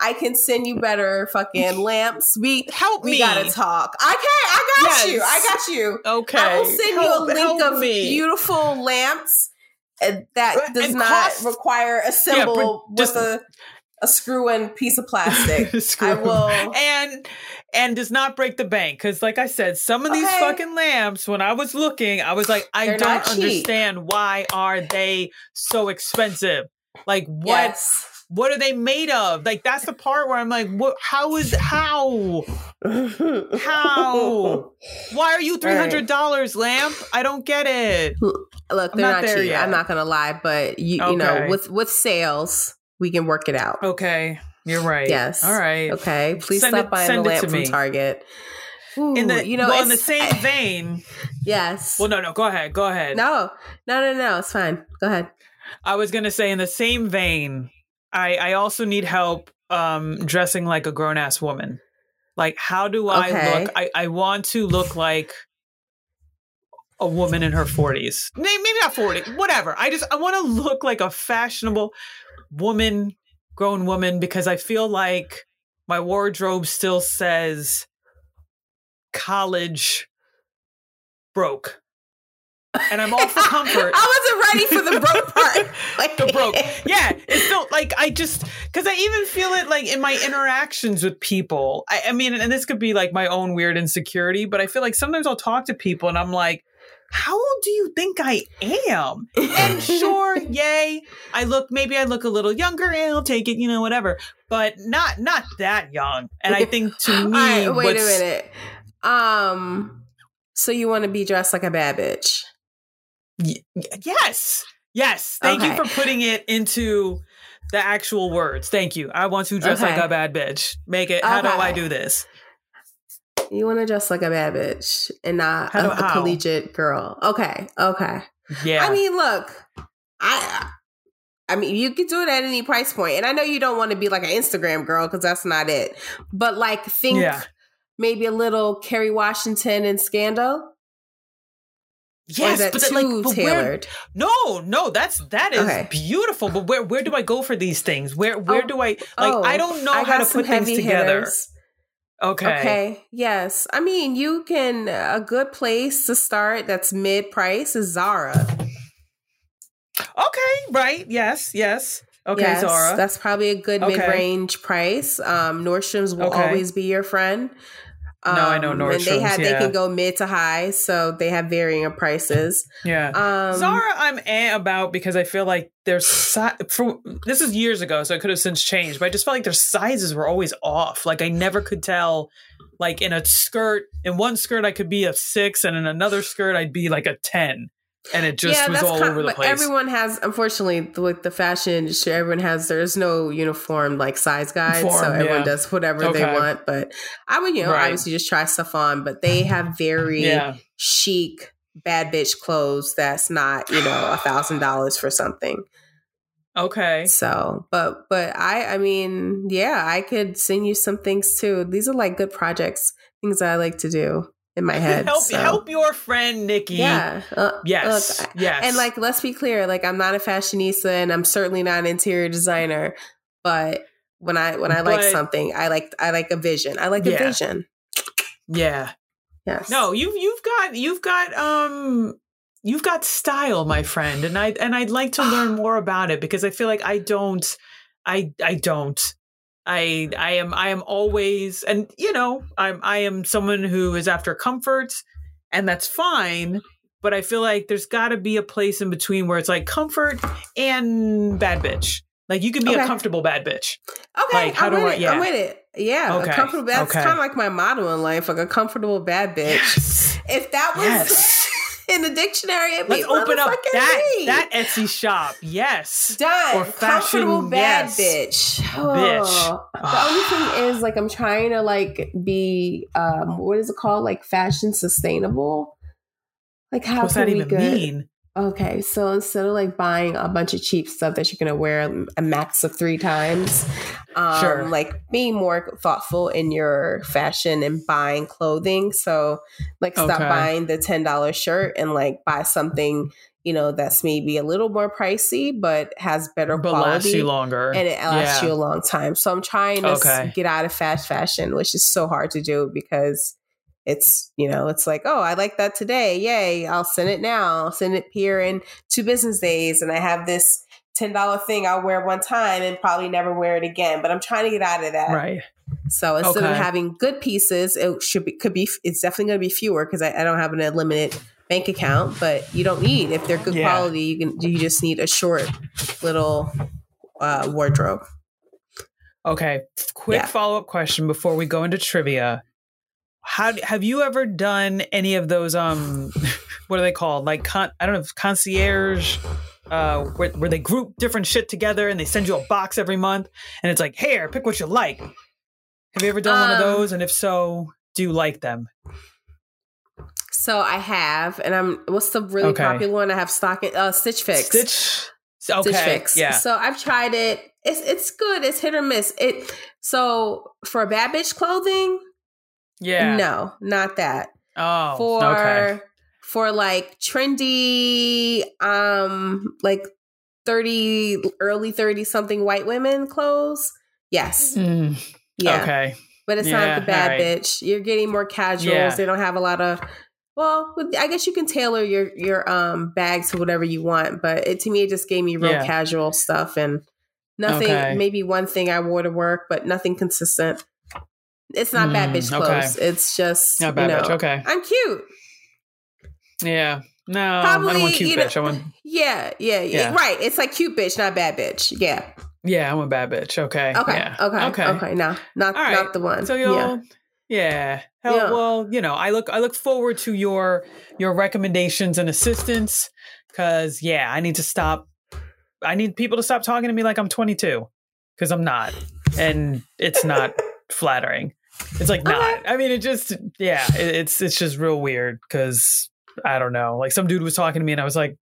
I can send you better fucking lamps. We Help we me. gotta talk. I can. I got Yes. you. I got you. Okay. I will send Help- you a link of me. beautiful lamps uh, that does and not cost- require a symbol but just- with a a screw in piece of plastic. Screw. I will. and and does not break the bank because like i said some of these Okay. fucking lamps when i was looking i was like i They're don't understand why are they so expensive like what Yes. What are they made of like that's the part where i'm like what how is how how why are you $300 lamp i don't get it Look, I'm they're not not, there cheap. yet. I'm not gonna lie, but you you know, with with sales, we can work it out. okay you're right Yes. all right Okay, please Send stop it- buying the lamp from me. Target. Ooh, in the you know, well in the same eh, vein yes. well no no go ahead go ahead no, no, no, no. It's fine. Go ahead. I was gonna say in the same vein, I I also need help um dressing like a grown ass woman. Like how do I Okay. look? I, I want to look like a woman in her forties. Maybe maybe not forty, whatever. I just I want to look like a fashionable woman, grown woman, because I feel like my wardrobe still says college broke. And I'm all for comfort. I wasn't ready for the broke part. Like, the broke. Yeah, it's still like I just because I even feel it like in my interactions with people. I, I mean, and this could be like my own weird insecurity, but I feel like sometimes I'll talk to people and I'm like, "How old do you think I am?" And sure, yay, I look maybe I look a little younger, and I'll take it, you know, whatever, but not not that young. And I think to me, right, wait a minute. Um, so you want to be dressed like a bad bitch? Y- yes. Yes. Thank Okay. you for putting it into the actual words. Thank you. I want to dress like a bad bitch. Make it. How do I do this? You want to dress like a bad bitch and not do- a, a collegiate girl? Okay, okay. Yeah. I mean, look, I. I mean, you could do it at any price point, and I know you don't want to be like an Instagram girl because that's not it. But like, think Yeah. maybe a little Kerry Washington and Scandal. Yes, but too like, but where, no, no, that's that is Okay. beautiful. But where where do I go for these things? Where where Oh, do I like? oh, I don't know I how to put things together. hitters. Okay. Okay. Yes. I mean, you can. A good place to start that's mid price is Zara. Okay. Right. Yes. Yes. Okay, Yes, Zara. That's probably a good Okay. mid range price. Um, Nordstrom's will Okay. always be your friend. No, I know Um, And they Nordstrom's, have they can go mid to high, so they have varying prices. yeah. Um, Zara, I'm eh about because I feel like their si- for this is years ago, so it could have since changed. But I just felt like their sizes were always off. Like I never could tell. Like in a skirt, in one skirt I could be a six, and in another skirt I'd be like a ten, and it just was all kind- over the but place. Everyone has, unfortunately, with the fashion industry, everyone has. There's no uniform like size guide, so everyone yeah. does whatever they want. But I would, you know, Right. obviously just try stuff on. But they have very yeah, chic bad bitch clothes that's not you know a thousand dollars for something. Okay. So, but but I I mean, yeah, I could send you some things too. These are like good projects, things that I like to do in my head. help so. help your friend Niki. Yeah. Uh, Yes. look, yes. and like, let's be clear. Like, I'm not a fashionista, and I'm certainly not an interior designer. But when I when I like But- something, I like I like a vision. I like a vision. yeah. Yes. No, you've you've got you've got um you've got style, my friend, and I and I'd like to learn more about it because I feel like I don't, I I don't. I I am I am always and you know I'm I am someone who is after comfort and that's fine but I feel like there's got to be a place in between where it's like comfort and bad bitch like you can be a comfortable bad bitch Okay, Like, how I'm do I- it. yeah. I'm with it. Yeah, Okay, a comfortable. That's okay. kind of like my motto in life, like a comfortable bad bitch. yes If that was Yes. In the dictionary, it'd let's open up that me. that Etsy shop yes Done. Or fashion, comfortable bad yes. bitch. Bitch. Oh. The only thing is, like, I'm trying to like be, um, what is it called? Like fashion sustainable. Like, how what's can that we even get? mean Okay, so instead of like buying a bunch of cheap stuff that you're gonna wear a max of three times, um, Sure. like being more thoughtful in your fashion and buying clothing. So, like, stop Okay. buying the ten dollar shirt and like buy something you know that's maybe a little more pricey but has better but quality lasts you longer and it lasts Yeah. you a long time. So I'm trying to s- Okay. get out of fast fashion, which is so hard to do because it's you know it's like oh I like that today, yay! I'll send it now. I'll send it here in two business days, and I have this ten dollar thing I'll wear one time and probably never wear it again. But I'm trying to get out of that. right So instead of having good pieces, it should be could be it's definitely going to be fewer because I, I don't have an unlimited bank account. But you don't need if they're good Yeah. quality. You can you just need a short little uh, wardrobe. Okay, quick Yeah. follow up question before we go into trivia. How have you ever done any of those? Um, what are they called? Like con- I don't know, concierge, uh, where, where they group different shit together and they send you a box every month, and it's like, here, pick what you like. Have you ever done one of Um, those? And if so, do you like them? So I have, and I'm what's the really Okay. popular one? I have stock uh, Stitch Fix. Stitch. Okay. Stitch Fix. Yeah. So I've tried it. It's it's good. It's hit or miss. It so for bad bitch clothing, Yeah. no, not that. Oh. for okay. for like trendy um like 30 early 30 something white women clothes yes Mm, yeah Okay. but it's Yeah, not the bad alright. bitch you're getting more casuals Yeah. they don't have a lot of well i guess you can tailor your your um bags to whatever you want but it to me it just gave me real Yeah. casual stuff and nothing Okay. maybe one thing i wore to work but nothing consistent it's not bad Mm, bitch okay. clothes it's just Not bad you know, bitch. Okay. i'm cute Yeah. No, I don't want Probably, cute you know- bitch. I want. Yeah, yeah, yeah, Yeah. Right. It's like cute bitch, not bad bitch. Yeah. Yeah, I'm a bad bitch. Okay. Okay. Yeah. Okay. Okay. Okay. No, not right. not the one. So you'll. yeah. Yeah. Hell, Yeah. Well, you know, I look I look forward to your your recommendations and assistance because yeah, I need to stop. I need people to stop talking to me like I'm 22 because I'm not, and it's not flattering. It's like not. Uh-huh. I mean, it just yeah, it, it's it's just real weird because I don't know. Like some dude was talking to me and I was like.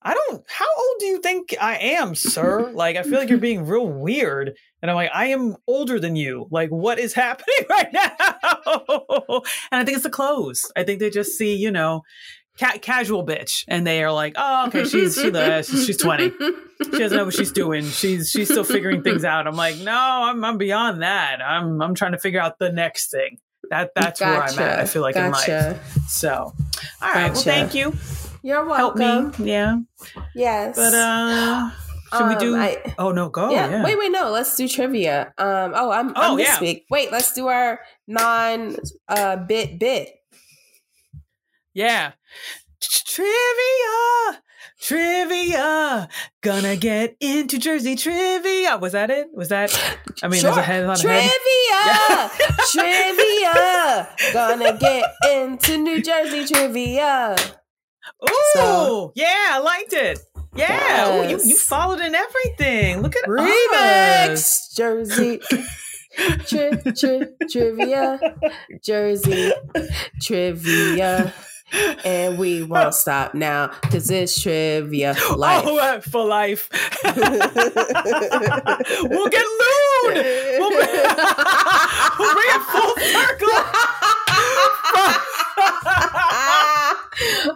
I don't. How old do you think I am, sir? Like, I feel like you're being real weird. And I'm like, I am older than you. Like, what is happening right now? and I think it's the clothes. I think they just see, you know, ca- casual bitch, and they are like, oh, okay, she's she, uh, she's she's 20. She doesn't know what she's doing. She's she's still figuring things out. I'm like, no, I'm I'm beyond that. I'm I'm trying to figure out the next thing. That that's where I'm at. I feel like in life. gotcha. So, all right. Well, thank you. You're Help welcome. me. Yeah. Yes. But uh, should we Um, do? I- oh no, go. yeah. Yeah. Wait, wait, no. Let's do trivia. Um. Oh, I'm. Oh, I'm this yeah. week. Wait. Let's do our non uh bit bit. Yeah. Trivia, trivia. Gonna get into Jersey trivia. Was that it? Was that? I mean, there's a head on trivia. head. trivia. Gonna get into New Jersey trivia. Ooh, So- yeah, I liked it. Yeah, Ooh, you you followed in everything. Look at us. Jersey. Tri- tri- trivia, Jersey, trivia, and we won't stop now because it's trivia life. Oh, uh, for life. we'll get loon. We'll, we'll bring it full circle.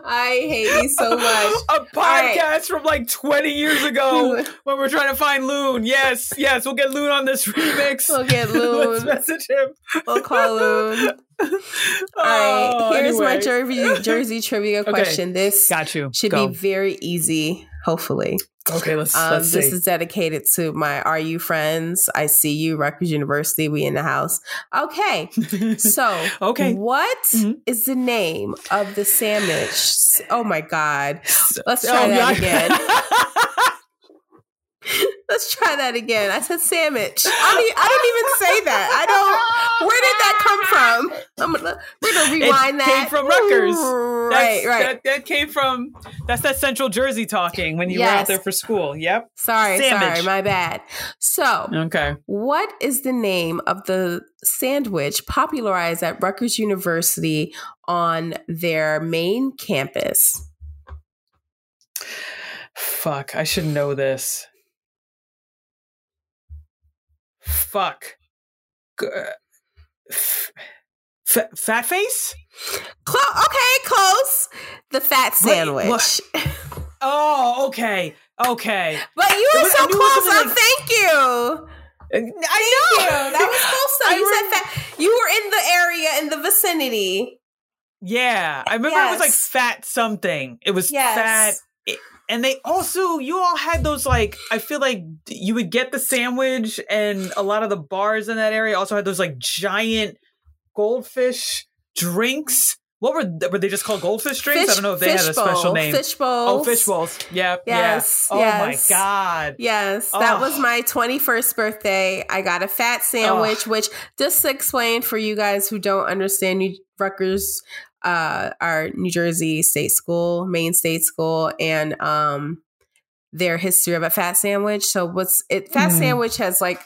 I hate you so much. A podcast right. from like 20 years ago when we're trying to find Loon. Yes, yes, we'll get Loon on this remix. We'll get Let's Loon. message him. We'll call Loon. All right, Oh, here's my. Jersey Jersey trivia question. This Got you. should Go. be very easy, hopefully. okay, let's, Um, let's this see. is dedicated to my Are You Friends? I see you, Rutgers University. We in the house. Okay, so Okay. what is Mhm. the name of the sandwich? Oh my God, let's Oh, try that yeah. again. Let's try that again. I said sandwich. I e- I don't even say that. I don't. Where did that come from? I'm gonna, we're gonna rewind It that. came from Rutgers. Right, right. That, that came from that's that Central Jersey talking when you were out there for school. Yep. sorry, Sandwich. sorry, my bad. So, Okay. What is the name of the sandwich popularized at Rutgers University on their main campus? Fuck. I should know this. Fuck. G- uh, f- f- fat face? Clo- okay, close. The fat sandwich. what? Oh, okay. Okay. But you were so I knew it was close. like- thank you. I Thank know. That was close. Though. You said fat. You were in the area in the vicinity. Yeah, I remember it was like fat something. It was Yes. fat. It- and they also, you all had those like, I feel like you would get the sandwich, and a lot of the bars in that area also had those like giant goldfish drinks. What were th- were they just called goldfish drinks? I don't know if they had a fish special bowl, name. Fish bowls. oh, fish bowls. Yeah. Yes, Yeah. Oh yes. my god. Yes, that Oh. was my 21st birthday. I got a fat sandwich, which just to explain for you guys who don't understand New Rutgers, uh, our New Jersey state school, main state school, and um, their history of a fat sandwich. So what's it? Fat Mm. sandwich has like.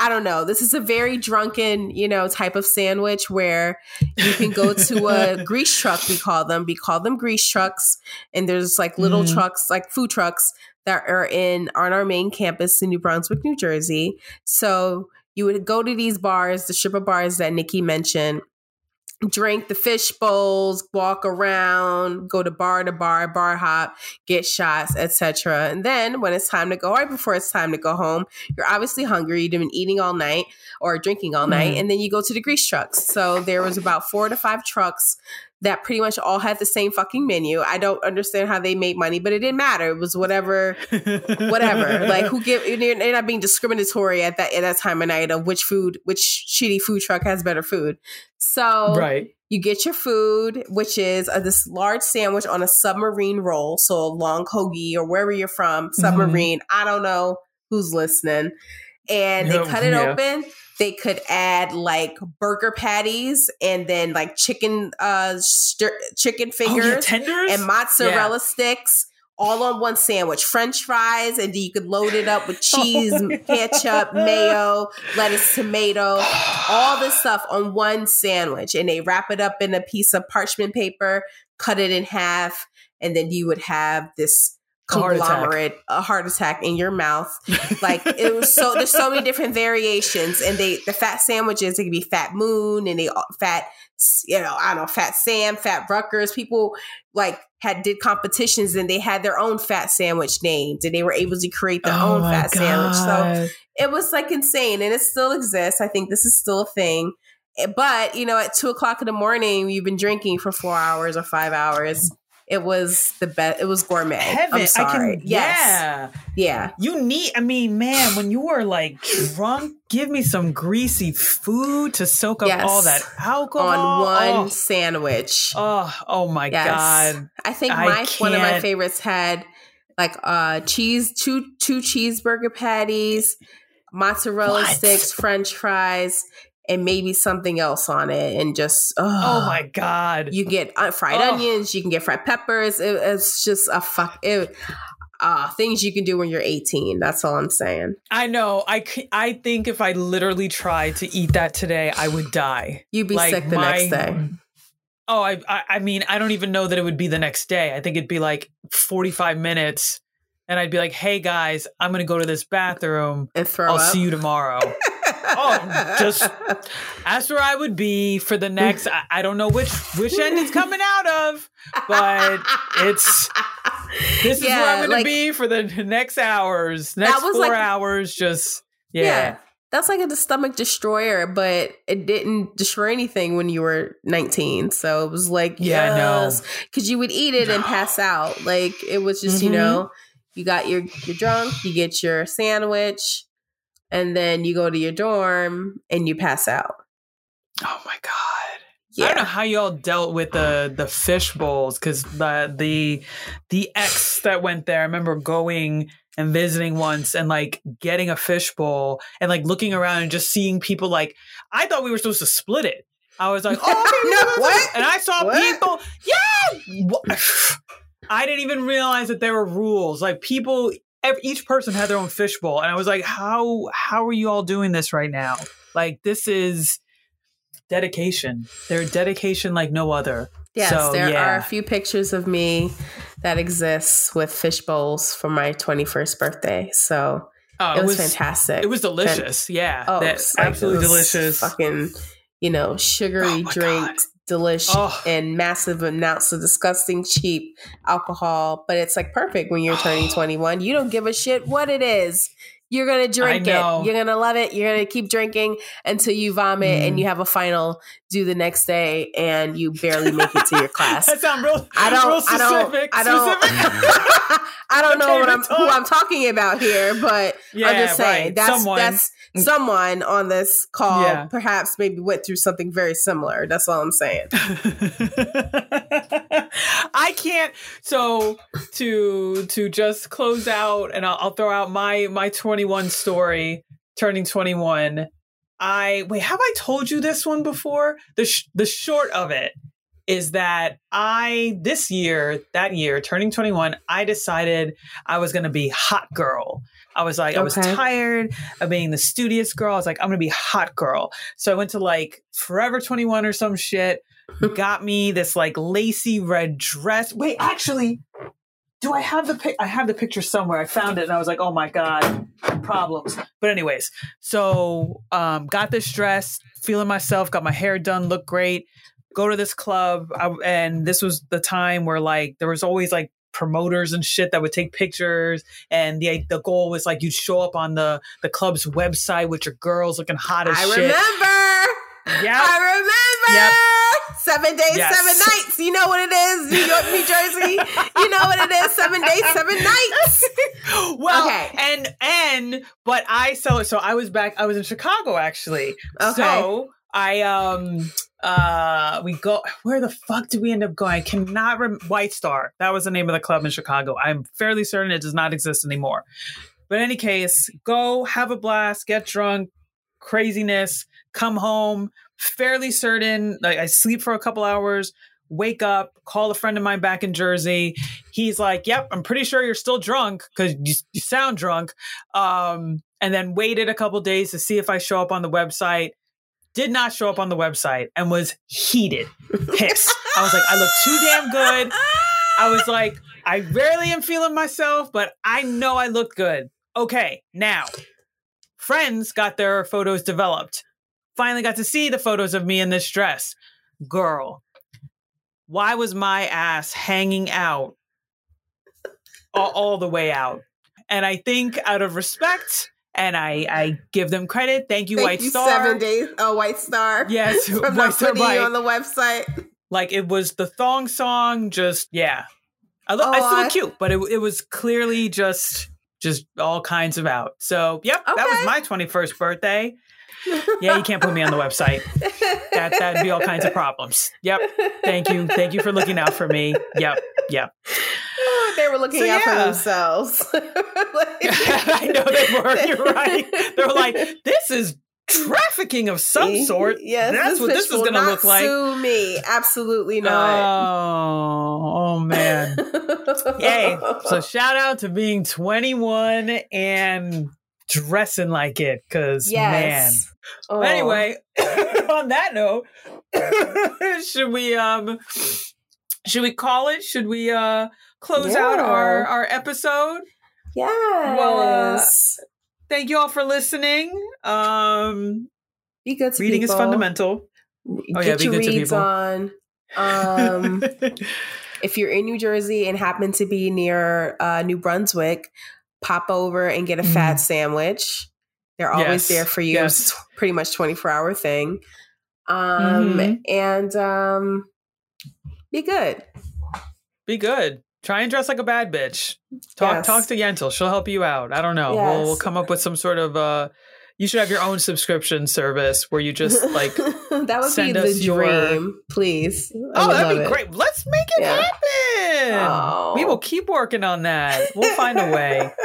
I don't know. This is a very drunken, you know, type of sandwich where you can go to a grease truck. We call them. We call them grease trucks, and there's like little Mm. trucks, like food trucks that are in on our main campus in New Brunswick, New Jersey. So you would go to these bars, the strip of bars that Niki mentioned, drink the fish bowls, walk around, go to bar to bar, bar hop, get shots, etc. And then when it's time to go, right before it's time to go home, you're obviously hungry. You've been eating all night or drinking all night, Mhm. and then you go to the grease trucks. So there was about four to five trucks that pretty much all had the same fucking menu. I don't understand how they made money, but it didn't matter. It was whatever whatever. like who give they're, not being discriminatory at that at that time of night of which food, which shitty food truck has better food. So right. you get your food, which is a, this large sandwich on a submarine roll, so a long hoagie or wherever you're from, mm-hmm. submarine. I don't know who's listening, and they cut it yeah. open. They could add like burger patties and then like chicken, uh, stir- chicken Oh, yeah, fingers tenders? and mozzarella sticks all on one sandwich. French fries and you could load it up with cheese ketchup mayo lettuce tomato all this stuff on one sandwich. And they wrap it up in a piece of parchment paper cut it in half and then you would have this A heart attack. Conglomerate a heart attack in your mouth. Like it was so there's so many different variations and they the fat sandwiches it could be fat moon and they fat you know i don't know fat sam fat Rutgers. people like had did competitions and they had their own fat sandwich named and they were able to create their Oh own fat sandwich. So it was like insane and it still exists. I think this is still a thing. Eh, but you know at two o'clock in the morning you've been drinking for four hours or five hours it was the best it was gourmet Heaven, i'm I sorry can, yes yeah. yeah You need, I mean, man, when you are like drunk, give me some greasy food to soak up Yes. all that alcohol. on one Oh, sandwich oh, oh my Yes. God. I think I my one of my favorites had like uh cheese two two cheeseburger patties, mozzarella What? sticks, french fries, and maybe something else on it and just Oh my God. you get uh, fried Oh. onions, you can get fried peppers. It, it's just a fuck it uh things you can do when you're 18. That's all I'm saying. I know. i i think if I literally tried to eat that today, I would die. You'd be Like, sick the my- next day. Oh, I, I, I mean, I don't even know that it would be the next day. I think it'd be like 45 minutes. And I'd be like, hey guys, I'm to go to this bathroom. And throw I'll up. see you tomorrow. oh, just that's where I would be for the next. I, I don't know which which end it's coming out of, but it's this is where I'm going like- to be for the next hours, next was four like- hours. Just yeah. yeah, That's like a stomach destroyer, but it didn't destroy anything when you were 19. So it was like, Yeah, I know. Because you would eat it and pass out. Like it was just, you Mhm. know, you got your, you're drunk, you get your sandwich, and then you go to your dorm and you pass out. Oh my god. I Yeah. don't know how y'all dealt with the the fish bowls because the the the ex that went there. I remember going and visiting once and like getting a fish bowl and like looking around and just seeing people like I thought we were supposed to split it. I was like, oh, No, what? And I saw What? people, yeah. I didn't even realize that there were rules. Like people, ev- each person had their own fish bowl, and I was like, how how are you all doing this right now? Like this is dedication. They're dedication like no other. Yes, So, there yeah. are a few pictures of me that exists with fish bowls for my 21st birthday. So Oh, it was, fantastic. It was delicious. Yeah, Oh, that- like absolutely delicious. Fucking, you know, sugary Oh drinks, delish, Oh. and massive amounts of disgusting cheap alcohol. But it's like perfect when you're turning 21. You don't give a shit what it is. You're gonna drink it. You're gonna love it. You're gonna keep drinking until you vomit and Mm. you have a final due the next day and you barely make it to your class. that sounds real. I don't. Real I don't. I don't. I don't know what I'm, who. I'm talking about here, but I'm just saying right. that's Someone. that's Mm. someone on this call Yeah. perhaps maybe went through something very similar. That's all I'm saying. I can't. So to to just close out, and I'll, I'll throw out my my 21 story, turning 21. I wait. Have I told you this one before? The sh- the short of it is that I this year, that year, turning 21, I decided I was going to be hot girl. I was like, I was tired of being the studious girl. I was like, I'm to be hot girl. So I went to like Forever 21 or some shit, got me this like lacy red dress. Wait, actually, do I have the pic? I have the picture somewhere. I found it and I was like, oh my God, problems. But, anyways, so um, got this dress, feeling myself, got my hair done, looked great. Go to this club. I, and this was the time where like there was always like promoters and shit that would take pictures and the the goal was like you'd show up on the the club's website with your girls looking hot as shit. I shit. remember. Yep. I remember. Seven days, Yes. seven nights. You know what it is, New York, New Jersey. You know what it is. Seven days, seven nights. well, Okay. and and but I so so I was back. I was in Chicago actually. Okay. So I um uh we go where the fuck did we end up going? I cannot rem- White Star. That was the name of the club in Chicago. I'm fairly certain it does not exist anymore. But in any case, go have a blast, get drunk, craziness, come home. Fairly certain, like I sleep for a couple hours, wake up, call a friend of mine back in Jersey. He's like, "Yep, I'm pretty sure you're still drunk because you, you sound drunk." Um, and then waited a couple days to see if I show up on the website. Did not show up on the website and was heated, pissed. I was like, I look too damn good. I was like, I rarely am feeling myself, but I know I look good. Okay, now, friends got their photos developed. Finally got to see the photos of me in this dress. Girl, why was my ass hanging out all, all the way out? And I think out of respect, and I, I give them credit. Thank you, Thank White you, Star. Seven days. Oh, White Star. Yes, From White not Star putting you on the website. Like it was the thong song, just yeah. I, look, I Oh, still I- look cute, but it, it was clearly just just all kinds of out. So yep, that was my twenty first birthday. Yeah, you can't put me on the website. That that'd be all kinds of problems. Yep. Thank you, thank you for looking out for me. Yep, yep. They were looking So, out for yeah. themselves. I know they were. You're right. They were like, this is trafficking of some sort. Yes, that's what bitch this is going to look like. Sue me, absolutely not. Oh, oh man. Yay. So shout out to being 21 and dressing like it because man. Oh. Anyway, on that note, should we um should we call it? Should we uh close out our our episode? Yeah. yes. Thank you all for listening. Um Be good to reading is fundamental. Oh, Get yeah, be your good to reads people. on. Um, if you're in New Jersey and happen to be near uh, New Brunswick, pop over and get a fat sandwich. They're always Mm. Yes, there for you. yes. It's pretty much 24 hour thing. Um, Mhm. And um, be good. Be good. Try and dress like a bad bitch. Talk Yes. talk to Yentl. She'll help you out. I don't know. We'll, we'll come up with some sort of uh you should have your own subscription service where you just like that would send be us the your- dream, please. I Oh, that'd be it. great. Let's make it Yeah. happen. We Oh. will keep working on that. We'll find a way.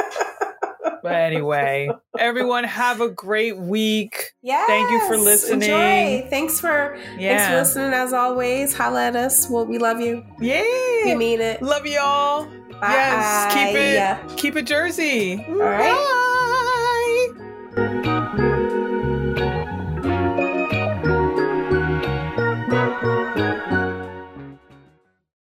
But anyway, everyone have a great week. Yes. Thank you for listening. Enjoy. Thanks for thanks for Yeah. listening as always. Holla at us. Well, we love you. Yeah. We Yeah. mean it. Love y'all. Bye. Yes. Keep it Yeah. keep it Jersey. All right. Bye.